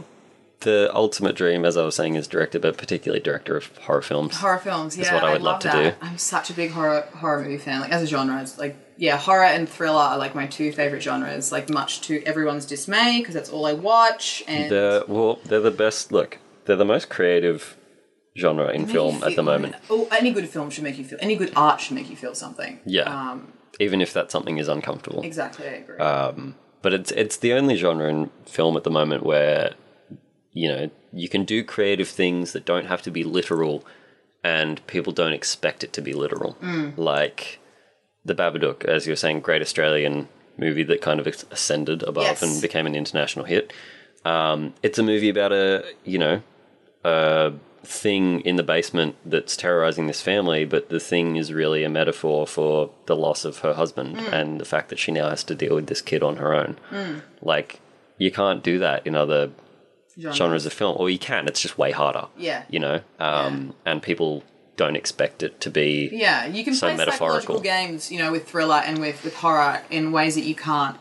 the ultimate dream as i was saying is director but particularly director of horror films Horror films, yeah, what I I, would love love to that. do. I'm such a big horror horror movie fan. Like as a genre, it's like yeah, horror and thriller are like my two favorite genres. Like much to everyone's dismay because that's all I watch. And they're well they're the best look they're the most creative genre in film at the moment Oh, any good film should make you feel. Any good art should make you feel something. Yeah. Um, even if that something is uncomfortable exactly. I agree. Uh, but it's it's the only genre in film at the moment where you know you can do creative things that don't have to be literal and people don't expect it to be literal Mm. like the babadook as you were saying great australian movie that kind of ascended above Yes. and became an international hit um, it's a movie about a you know a thing in the basement that's terrorizing this family, but the thing is really a metaphor for the loss of her husband Mm. and the fact that she now has to deal with this kid on her own. Like, you can't do that in other Genre. genres of film, or you can, it's just way harder. Yeah. You know? Um, And people don't expect it to be. Yeah, you can so play metaphorical. games, you know, with thriller and with, with horror in ways that you can't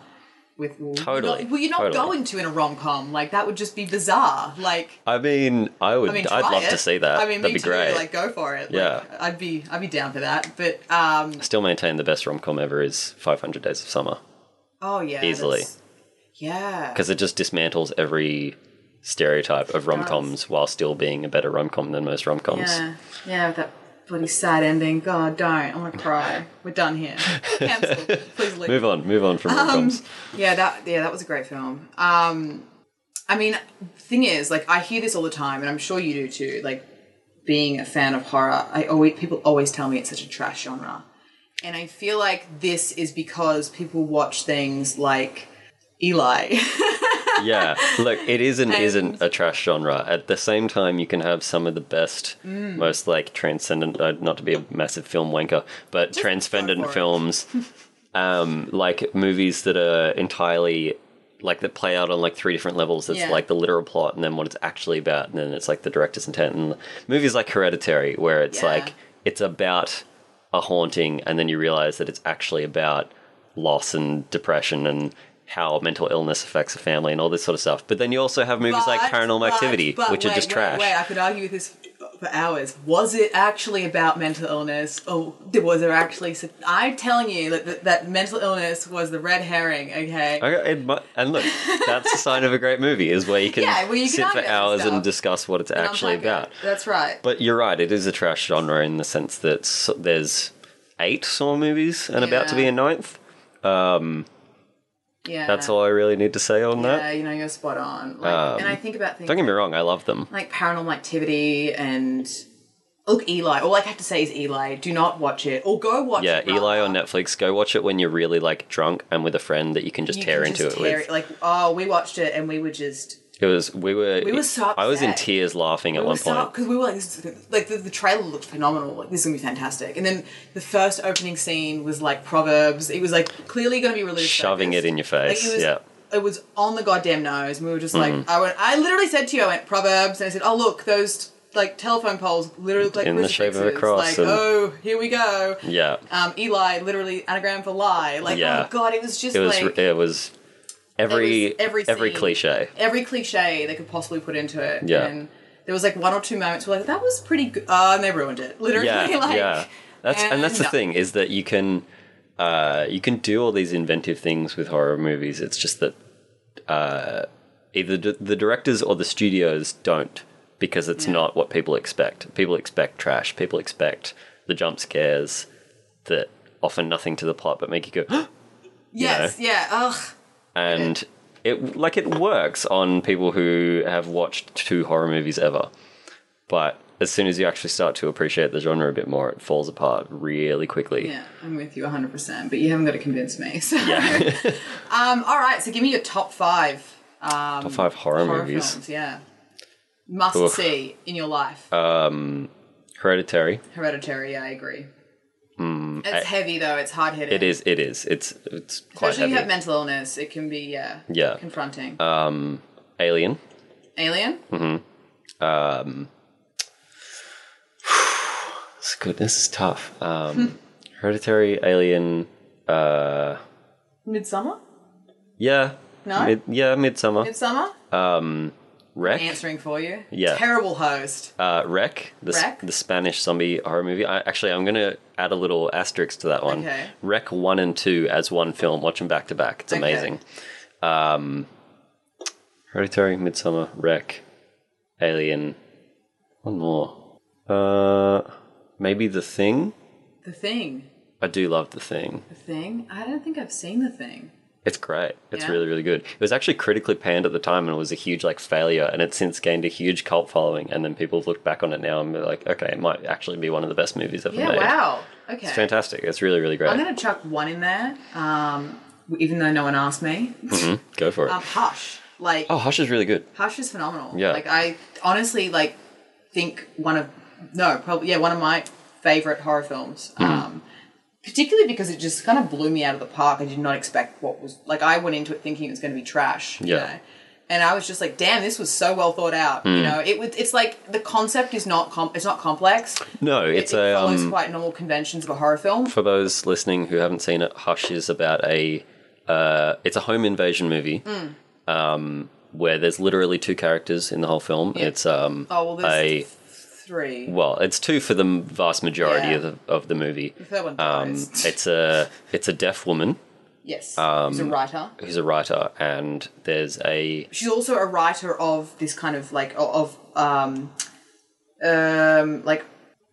with well, Totally, You're not, well, you're not totally. going to in a rom com. Like that would just be bizarre. Like I mean, I would, I mean, I'd love it. to see that. I mean, That'd me be too. great. Like go for it. Like, Yeah. I'd be I'd be down for that. But um, Still maintain the best rom com ever is 500 Days of Summer. oh yeah, Easily. Yeah, because it just dismantles every stereotype of rom coms while still being a better rom com than most rom coms. yeah, yeah. That bloody sad ending. God, don't. I'm gonna cry. We're done here. Cancel. Please leave. Move on, move on from rom coms. Yeah, that yeah, that was a great film. Um, I mean, thing is, like, I hear this all the time, and I'm sure you do too. Like, being a fan of horror, I always people always tell me it's such a trash genre, and I feel like this is because people watch things like Eli yeah. Look, it is and And- isn't a trash genre. At the same time, you can have some of the best, Mm. most like transcendent. Uh, not to be a massive film wanker, but transcendent films, um, like movies that are entirely like that play out on like three different levels. It's Yeah. like the literal plot, and then what it's actually about, and then it's like the director's intent. And movies like Hereditary, where it's Yeah. like it's about a haunting, and then you realize that it's actually about loss and depression and how mental illness affects a family and all this sort of stuff. But then you also have movies like Paranormal but- Activity, but which are just wait, trash. Wait, I could argue with this for hours. Was it actually about mental illness, oh, or was there actually? I'm telling you that that, that mental illness was the red herring. Okay. Okay, it and look, that's a sign of a great movie is where you can Yeah, where you can sit for hours and stuff. discuss what it's And actually about. That's right. But you're right, it is a trash genre in the sense that there's eight Saw movies and about to be a ninth. Um, yeah. That's all I really need to say on Yeah, that. Yeah, you know, you're spot on. Like, Um, and I think about things Don't get me wrong, I love them. like Paranormal Activity and look, Eli. All I have to say is Eli. Do not watch it, or go watch Yeah, it. Eli on Netflix. Go watch it when you're really like drunk and with a friend that you can just You tear can into just it tear with. Like, oh, we watched it and we were just It was we were We were so I was in upset. tears laughing at one point. because we were like, this is, like the, the trailer looked phenomenal. Like this is gonna be fantastic. And then the first opening scene was like proverbs. It was like clearly gonna be religious. Shoving it in your face. Like, it was, yeah. It was on the goddamn nose. And we were just Mm-hmm. like, I went. I literally said to you, I went proverbs, and I said, oh look, those like telephone poles literally look like In the shape of a cross Like, and- oh, here we go. Yeah. Um, Eli, literally anagram for lie. Like, Yeah. oh god, it was just It was like it was every It was every cliche. every cliche they could possibly put into it. Yeah. And there was like one or two moments where like that was pretty good. Uh, and they ruined it. Literally, Yeah, like yeah. That's and, that's the no. thing is that you can uh, you can do all these inventive things with horror movies. It's just that uh, either d- the directors or the studios don't because it's Yeah. not what people expect. People expect trash. People expect the jump scares that offer nothing to the plot but make you go Yes, yeah. Ugh. And it like it works on people who have watched two horror movies ever but as soon as you actually start to appreciate the genre a bit more it falls apart really quickly Yeah, I'm with you 100%, but you haven't got to convince me. So. yeah um, all right, so give me your top five um, Top five horror, movies films. Yeah. Must Oof. see in your life. hereditary Hereditary, I agree. It's I- heavy though, it's hard hitting. it is it is it's it's quite Especially if you have mental illness, it can be, yeah, Yeah. confronting. Um, Alien Alien? It's good this is tough um hereditary alien Uh, Midsommar? yeah No? Mid, yeah midsommar Midsommar? Wreck Answering for you. Yeah. Terrible host. Uh, Rec, the, s- the Spanish zombie horror movie. I, actually, I'm going to add a little asterisk to that one. Okay. Rec 1 and 2 as one film. Watch them back to back. It's Okay. amazing. Um, Hereditary, Midsommar, Rec, Alien. One more. Uh, maybe The Thing. The Thing. I do love The Thing. The Thing? I don't think I've seen The Thing. It's great. It's Yeah? really, really good. It was actually critically panned at the time and it was a huge like failure and it's since gained a huge cult following and then people have looked back on it now and be like, okay, it might actually be one of the best movies ever Yeah, made. wow. Okay. It's fantastic. It's really, really great. I'm going to chuck one in there, um, even though no one asked me. Mhm. Go for it. Um, Hush. Like, oh, Hush is really good. Hush is phenomenal. Yeah. Like, I honestly, like, think one of, no, probably, yeah, one of my favorite horror films. Mm-hmm. Um, particularly because it just kind of blew me out of the park. I did not expect what was, like, I went into it thinking it was going to be trash. you Yeah. know? And I was just like, "Damn, this was so well thought out." Mm. You know, it was. It's like the concept is not com- it's not complex. No, it's it a follows um, quite normal conventions of a horror film. for those listening who haven't seen it. Hush is about a uh, it's a home invasion movie. Mm. Um, where there's literally two characters in the whole film. Yeah. It's um Oh well, there's a three. well, it's two for the vast majority Yeah. of the of the movie. One Um, it's a it's a deaf woman yes, um, she's a writer. who's a writer, and there's a She's also a writer of this kind of like of um um like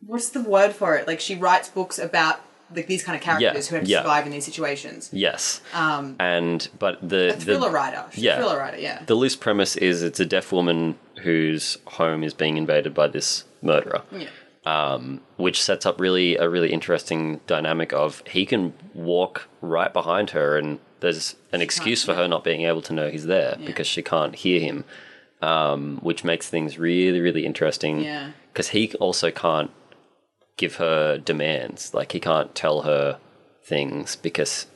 what's the word for it? Like she writes books about like these kind of characters who have to yeah. survive in these situations. yes, Um, and but the a thriller the, writer. She's yeah. a thriller writer. Yeah. the loose premise is it's a deaf woman whose home is being invaded by this murderer. yeah. um, which sets up really a really interesting dynamic of he can walk right behind her and there's an excuse for her not being able to know he's there Yeah. because she can't hear him, um, which makes things really, really interesting. Yeah. Because he also can't give her demands. Like, he can't tell her things because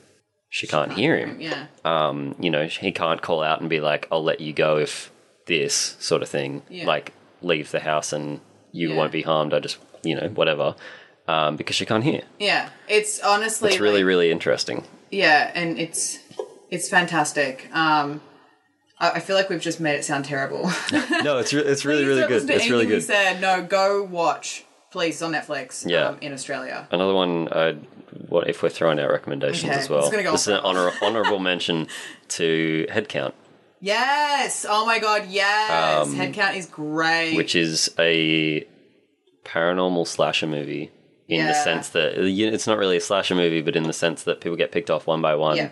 she can't hear him. Yeah. Um, you know, he can't call out and be like, I'll let you go if this sort of thing. Yeah. Like, leave the house and you Yeah. won't be harmed. I just, you know, whatever. Um, because she can't hear. Yeah. It's honestly It's really, like- really interesting. Yeah, and it's it's fantastic. Um, I, I feel like we've just made it sound terrible. No, it's re- it's really really good. It's really we good. said no, go watch. Please on Netflix. Yeah. um, in Australia. Another one. Uh, what if we're throwing out recommendations Okay, as well? it's go this is an honor, honorable mention to Headcount, Yes. Oh my god. Yes. Um, Headcount is great. which is a paranormal slasher movie. In the sense that it's not really a slasher movie, but in the sense that people get picked off one by one yeah.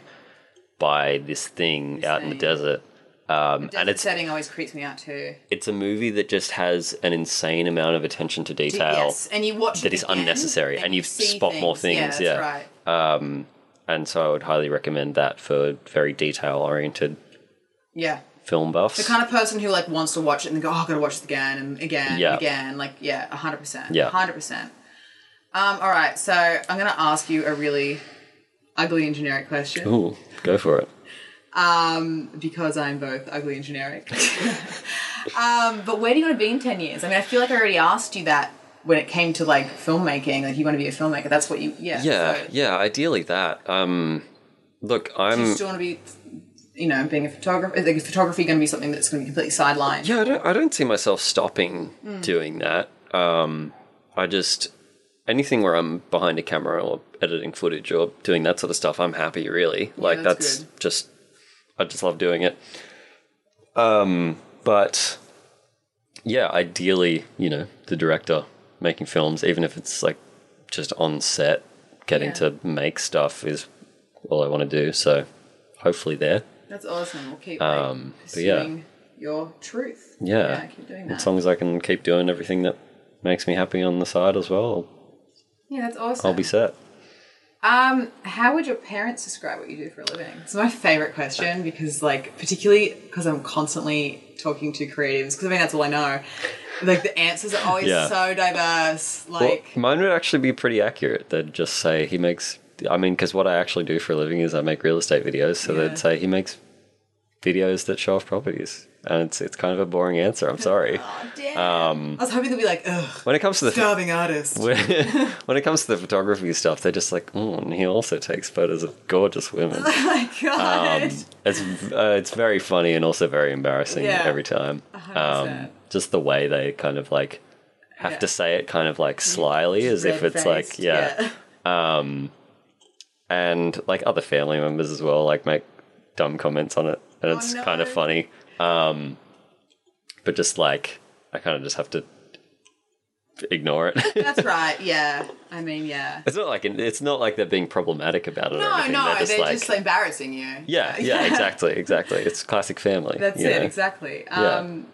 by this thing out in the desert. Um, Desert and it's setting always creeps me out too. it's a movie that just has an insane amount of attention to detail. Yes, and you watch that it is unnecessary, and you see spot more Yeah, things, that's yeah. right. Um, and so I would highly recommend that for very detail oriented Yeah. film buffs. The kind of person who like wants to watch it and go, oh, I gotta watch it again and again Yeah. and again. Like, yeah, hundred percent. Yeah. hundred percent. Um, all right, so I'm gonna ask you a really ugly and generic question Ooh, go for it. um, because I'm both ugly and generic. um, but where do you want to be in ten years? I mean, I feel like I already asked you that when it came to like filmmaking. Like, you want to be a filmmaker? That's what you. Yeah. Yeah, so yeah, ideally that. Um, look, do you I'm. still want to be, you know, being a photographer? Is like, photography going to be something that's going to be completely sidelined? Yeah, I don't, I don't see myself stopping Hmm. doing that. Um, I just anything where I'm behind a camera or editing footage or doing that sort of stuff, I'm happy. Really, like that's that's, just I just love doing it. Um, but yeah, ideally, you know, the director making films, even if it's like just on set, getting Yeah. to make stuff is all I want to do. So hopefully there. That's awesome. We'll keep Um, like, but yeah. pursuing your truth. Yeah. keep doing that. As long as I can keep doing everything that makes me happy on the side as well, yeah, that's awesome. I'll be set. Um, how would your parents describe what you do for a living? It's my favorite question because, like, particularly because I'm constantly talking to creatives. Because I mean, that's all I know. Like the answers are always Yeah. so diverse. Like, well, mine would actually be pretty accurate. They'd just say he makes. I mean, because what I actually do for a living is I make real estate videos. So Yeah. they'd say he makes videos that show off properties, and it's it's kind of a boring answer. I'm sorry. oh, damn. Um, I was hoping they'd be like, ugh, when it comes to the starving artist. when, when it comes to the photography stuff, they're just like, oh, and he also takes photos of gorgeous women. oh my god. Um, it's uh, it's very funny and also very embarrassing Yeah. every time. Um, just the way they kind of like have Yeah. to say it, kind of like slyly, as if it's like Red-faced, yeah. And like other family members as well, like make dumb comments on it, and it's no. kind of funny. Um, but just like I kind of just have to ignore it. That's right. Yeah. I mean, yeah. it's not like it's not like they're being problematic about it. or No, anything. no, they're just like. embarrassing you. yeah, yeah, exactly, exactly. It's classic family. That's it, know? exactly. Um,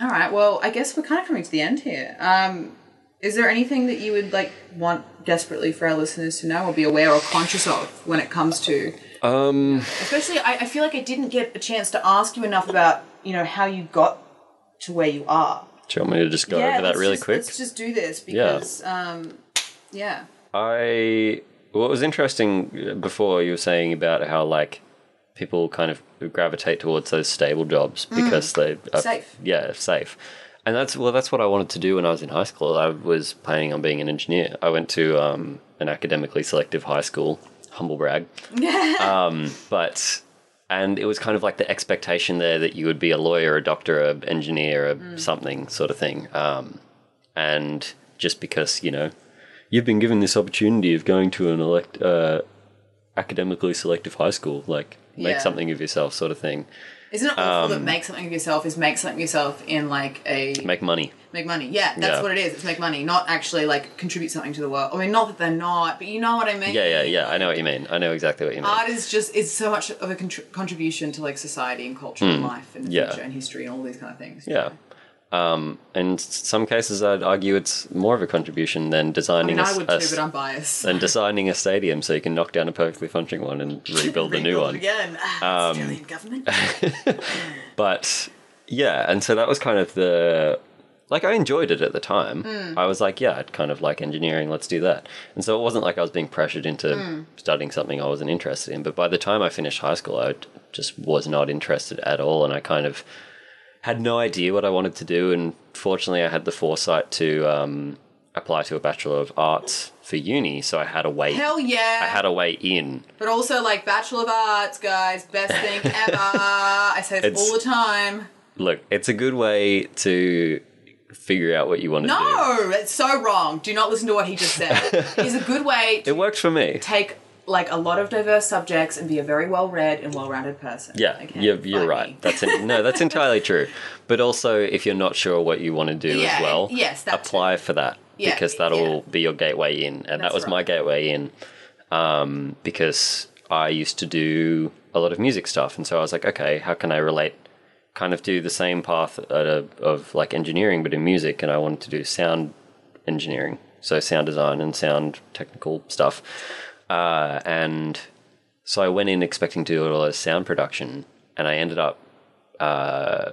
All right, well, I guess we're kind of coming to the end here. Um, is there anything that you would like want desperately for our listeners to know or be aware or conscious of when it comes to? Um, Especially, I, I feel like I didn't get a chance to ask you enough about you know how you got to where you are. do you want me to just go over that really just, quick? Let's just do this because, um, yeah, I what was interesting uh, before you were saying about how like people kind of gravitate towards those stable jobs because they are Mm. Safe. Yeah, safe. And that's well, that's what I wanted to do when I was in high school. I was planning on being an engineer. I went to um, an academically selective high school. Humble brag. um, but and it was kind of like the expectation there that you would be a lawyer, a doctor, an engineer, a something sort of thing. Um, and just because you know you've been given this opportunity of going to an elect uh, academically selective high school, like make Yeah. something of yourself, sort of thing. Isn't it awful Um, that make something of yourself is make something of yourself in like a Make money. Make money. Yeah, that's Yeah. what it is. It's make money, not actually like contribute something to the world. I mean, not that they're not, but you know what I mean. Yeah, yeah, yeah. I know what you mean. I know exactly what you mean. Art is just it's so much of a contr- contribution to like society and culture and life and Hmm. Yeah. future and history and all these kind of things. Yeah. know? Um, in some cases, I'd argue it's more of a contribution than I designing mean, a, I would a- too, but I'm biased. than designing a stadium so you can knock down a perfectly functioning one and rebuild a new one. again. Ah, Australian government. But yeah, and so that was kind of the like I enjoyed it at the time. Hmm. I was like, yeah, I'd kind of like engineering, let's do that. And so it wasn't like I was being pressured into Hmm. studying something I wasn't interested in. But by the time I finished high school, I just was not interested at all, and I kind of had no idea what I wanted to do. And fortunately, I had the foresight to um, apply to a bachelor of arts for uni, so I had a way. Hell yeah. I had a way in. But also, like, Bachelor of Arts, guys, best thing ever. I say this It's- all the time. Look, it's a good way to figure out what you want to do. No, it's so wrong. Do not listen to what he just said. it's a good way to It worked for me. take like a lot of diverse subjects and be a very well read and well rounded person. Yeah, Okay, you're, you're right. me. That's en- no, that's entirely true. But also, if you're not sure what you want to do Yeah, as well, yes, that apply for that Yeah, because that'll yeah. be your gateway in, and that That's was my gateway in. Um, because I used to do a lot of music stuff, and so I was like, okay, how can I relate? Kind of do the same path at a, of like engineering, but in music, and I wanted to do sound engineering, so sound design and sound technical stuff, uh, and so I went in expecting to do a lot of sound production, and I ended up uh,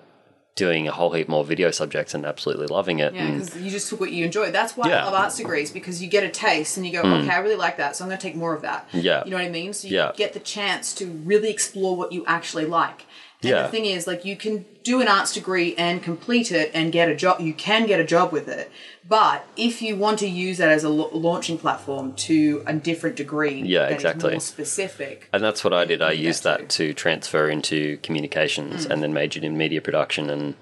doing a whole heap more video subjects and absolutely loving it. Yeah, because you just took what you enjoyed. That's why Yeah. I love arts degrees because you get a taste and you go, okay, I really like that, so I'm going to take more of that. Yeah. You know what I mean? So you Yeah. get the chance to really explore what you actually like. And Yeah. the thing is, like, you can do an arts degree and complete it and get a job. You can get a job with it. But if you want to use that as a la- launching platform to a different degree Yeah, that is exactly. more specific, And that's what I did. I used that that to transfer into communications mm. and then majored in media production. And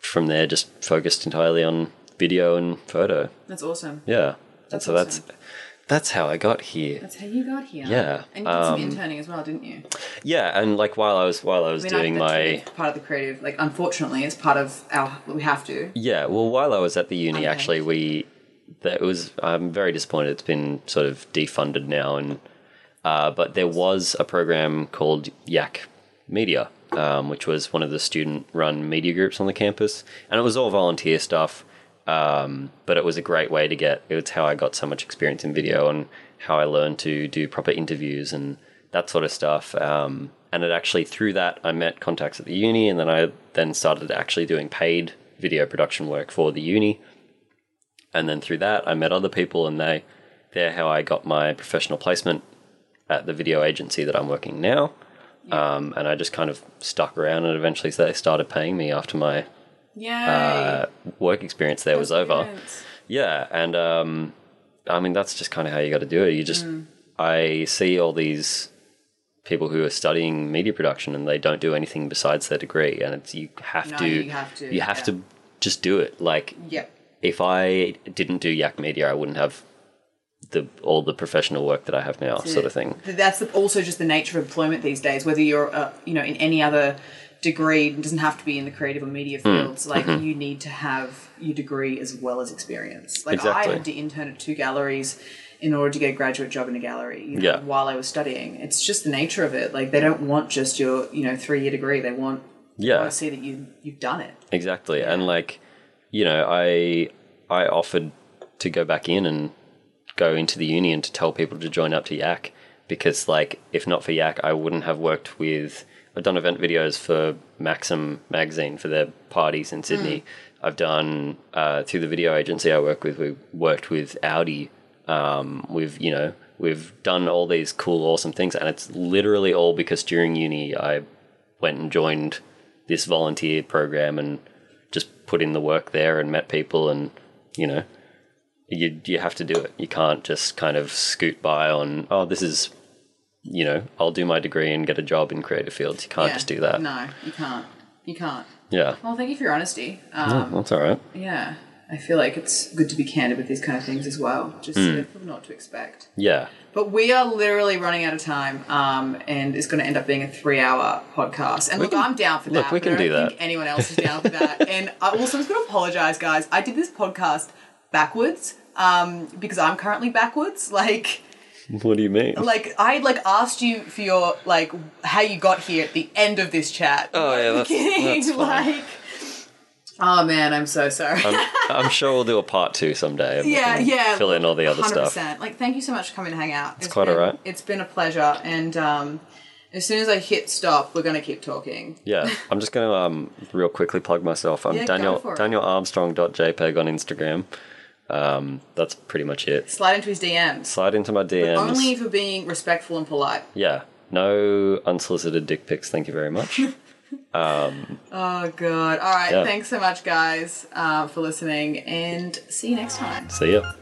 from there, just focused entirely on video and photo. that's awesome. Yeah. and That's so that's that's how I got here. That's how you got here. Yeah, And you did some um, interning as well, didn't you? Yeah, and like while I was while I was I mean, doing my part of the creative. Like, unfortunately, it's part of our. We have to. Yeah, well, while I was at the uni, Okay. actually, we that was. I'm very disappointed. It's been sort of defunded now, and uh, but there was a program called Yak Media, um, which was one of the student-run media groups on the campus, and it was all volunteer stuff. Um, but it was a great way to get. It was how I got so much experience in video and how I learned to do proper interviews and that sort of stuff. Um, and it actually through that I met contacts at the uni, and then I then started actually doing paid video production work for the uni. And then through that, I met other people, and they they're how I got my professional placement at the video agency that I'm working now. Um, and I just kind of stuck around, and eventually they started paying me after my! Uh, work experience there was over. Yeah, and um, I mean that's just kind of how you got to do it. You just Mm. I see all these people who are studying media production and they don't do anything besides their degree, and it's you have No, to you have to, you have yeah. to just do it. Like Yep. if I didn't do Yak Media, I wouldn't have the all the professional work that I have now, sort of thing. That's also just the nature of employment these days. Whether you're, uh, you know, in any other degree, doesn't have to be in the creative or media Hmm. fields. Like you need to have your degree as well as experience. Like Exactly. I had to intern at two galleries in order to get a graduate job in a gallery. You know, Yeah. While I was studying, it's just the nature of it. Like they don't want just your, you know, three year degree. They want, Yeah. want to see that you you've done it. Exactly. And like, you know, I I offered to go back in and go into the union to tell people to join up to Yak because like if not for Yak I wouldn't have worked with I've done event videos for Maxim magazine for their parties in Sydney. I've done uh, through the video agency I work with we worked with Audi. Um, we've you know we've done all these cool awesome things and it's literally all because during uni I went and joined this volunteer program and just put in the work there and met people and you know you you have to do it. You can't just kind of scoot by on oh this is you know I'll do my degree and get a job in creative fields you can't Yeah. just do that No, you can't. You can't. yeah Well, thank you for your honesty. Um, that's all right Yeah, I feel like it's good to be candid with these kind of things as well, just Hmm. so people know what to expect. yeah But we are literally running out of time, um, and it's going to end up being a three-hour podcast. And look, can- I'm down for that. look, we can I don't do that. think anyone else is down for that. and I also was going to apologize, guys. I did this podcast backwards um, because I'm currently backwards. Like, what do you mean like I like asked you for your like how you got here at the end of this chat. Oh, yeah, that's- that's fine. like. Oh man, I'm so sorry. I'm, I'm sure we'll do a part two someday. yeah, yeah. Fill in all the other 100%. stuff. Like, thank you so much for coming to hang out. It's quite been, alright. It's been a pleasure, and um, as soon as I hit stop, we're gonna keep talking. Yeah, I'm just going to um real quickly plug myself. I'm Yeah, go Daniel for it. DanielArmstrong.jpg on Instagram. Um, that's pretty much it. Slide into his DMs. Slide into my DMs. Only for being respectful and polite. Yeah, no unsolicited dick pics. Thank you very much. um, Oh god. All right. Yeah. Thanks so much, guys, uh, for listening, and see you next time. See ya.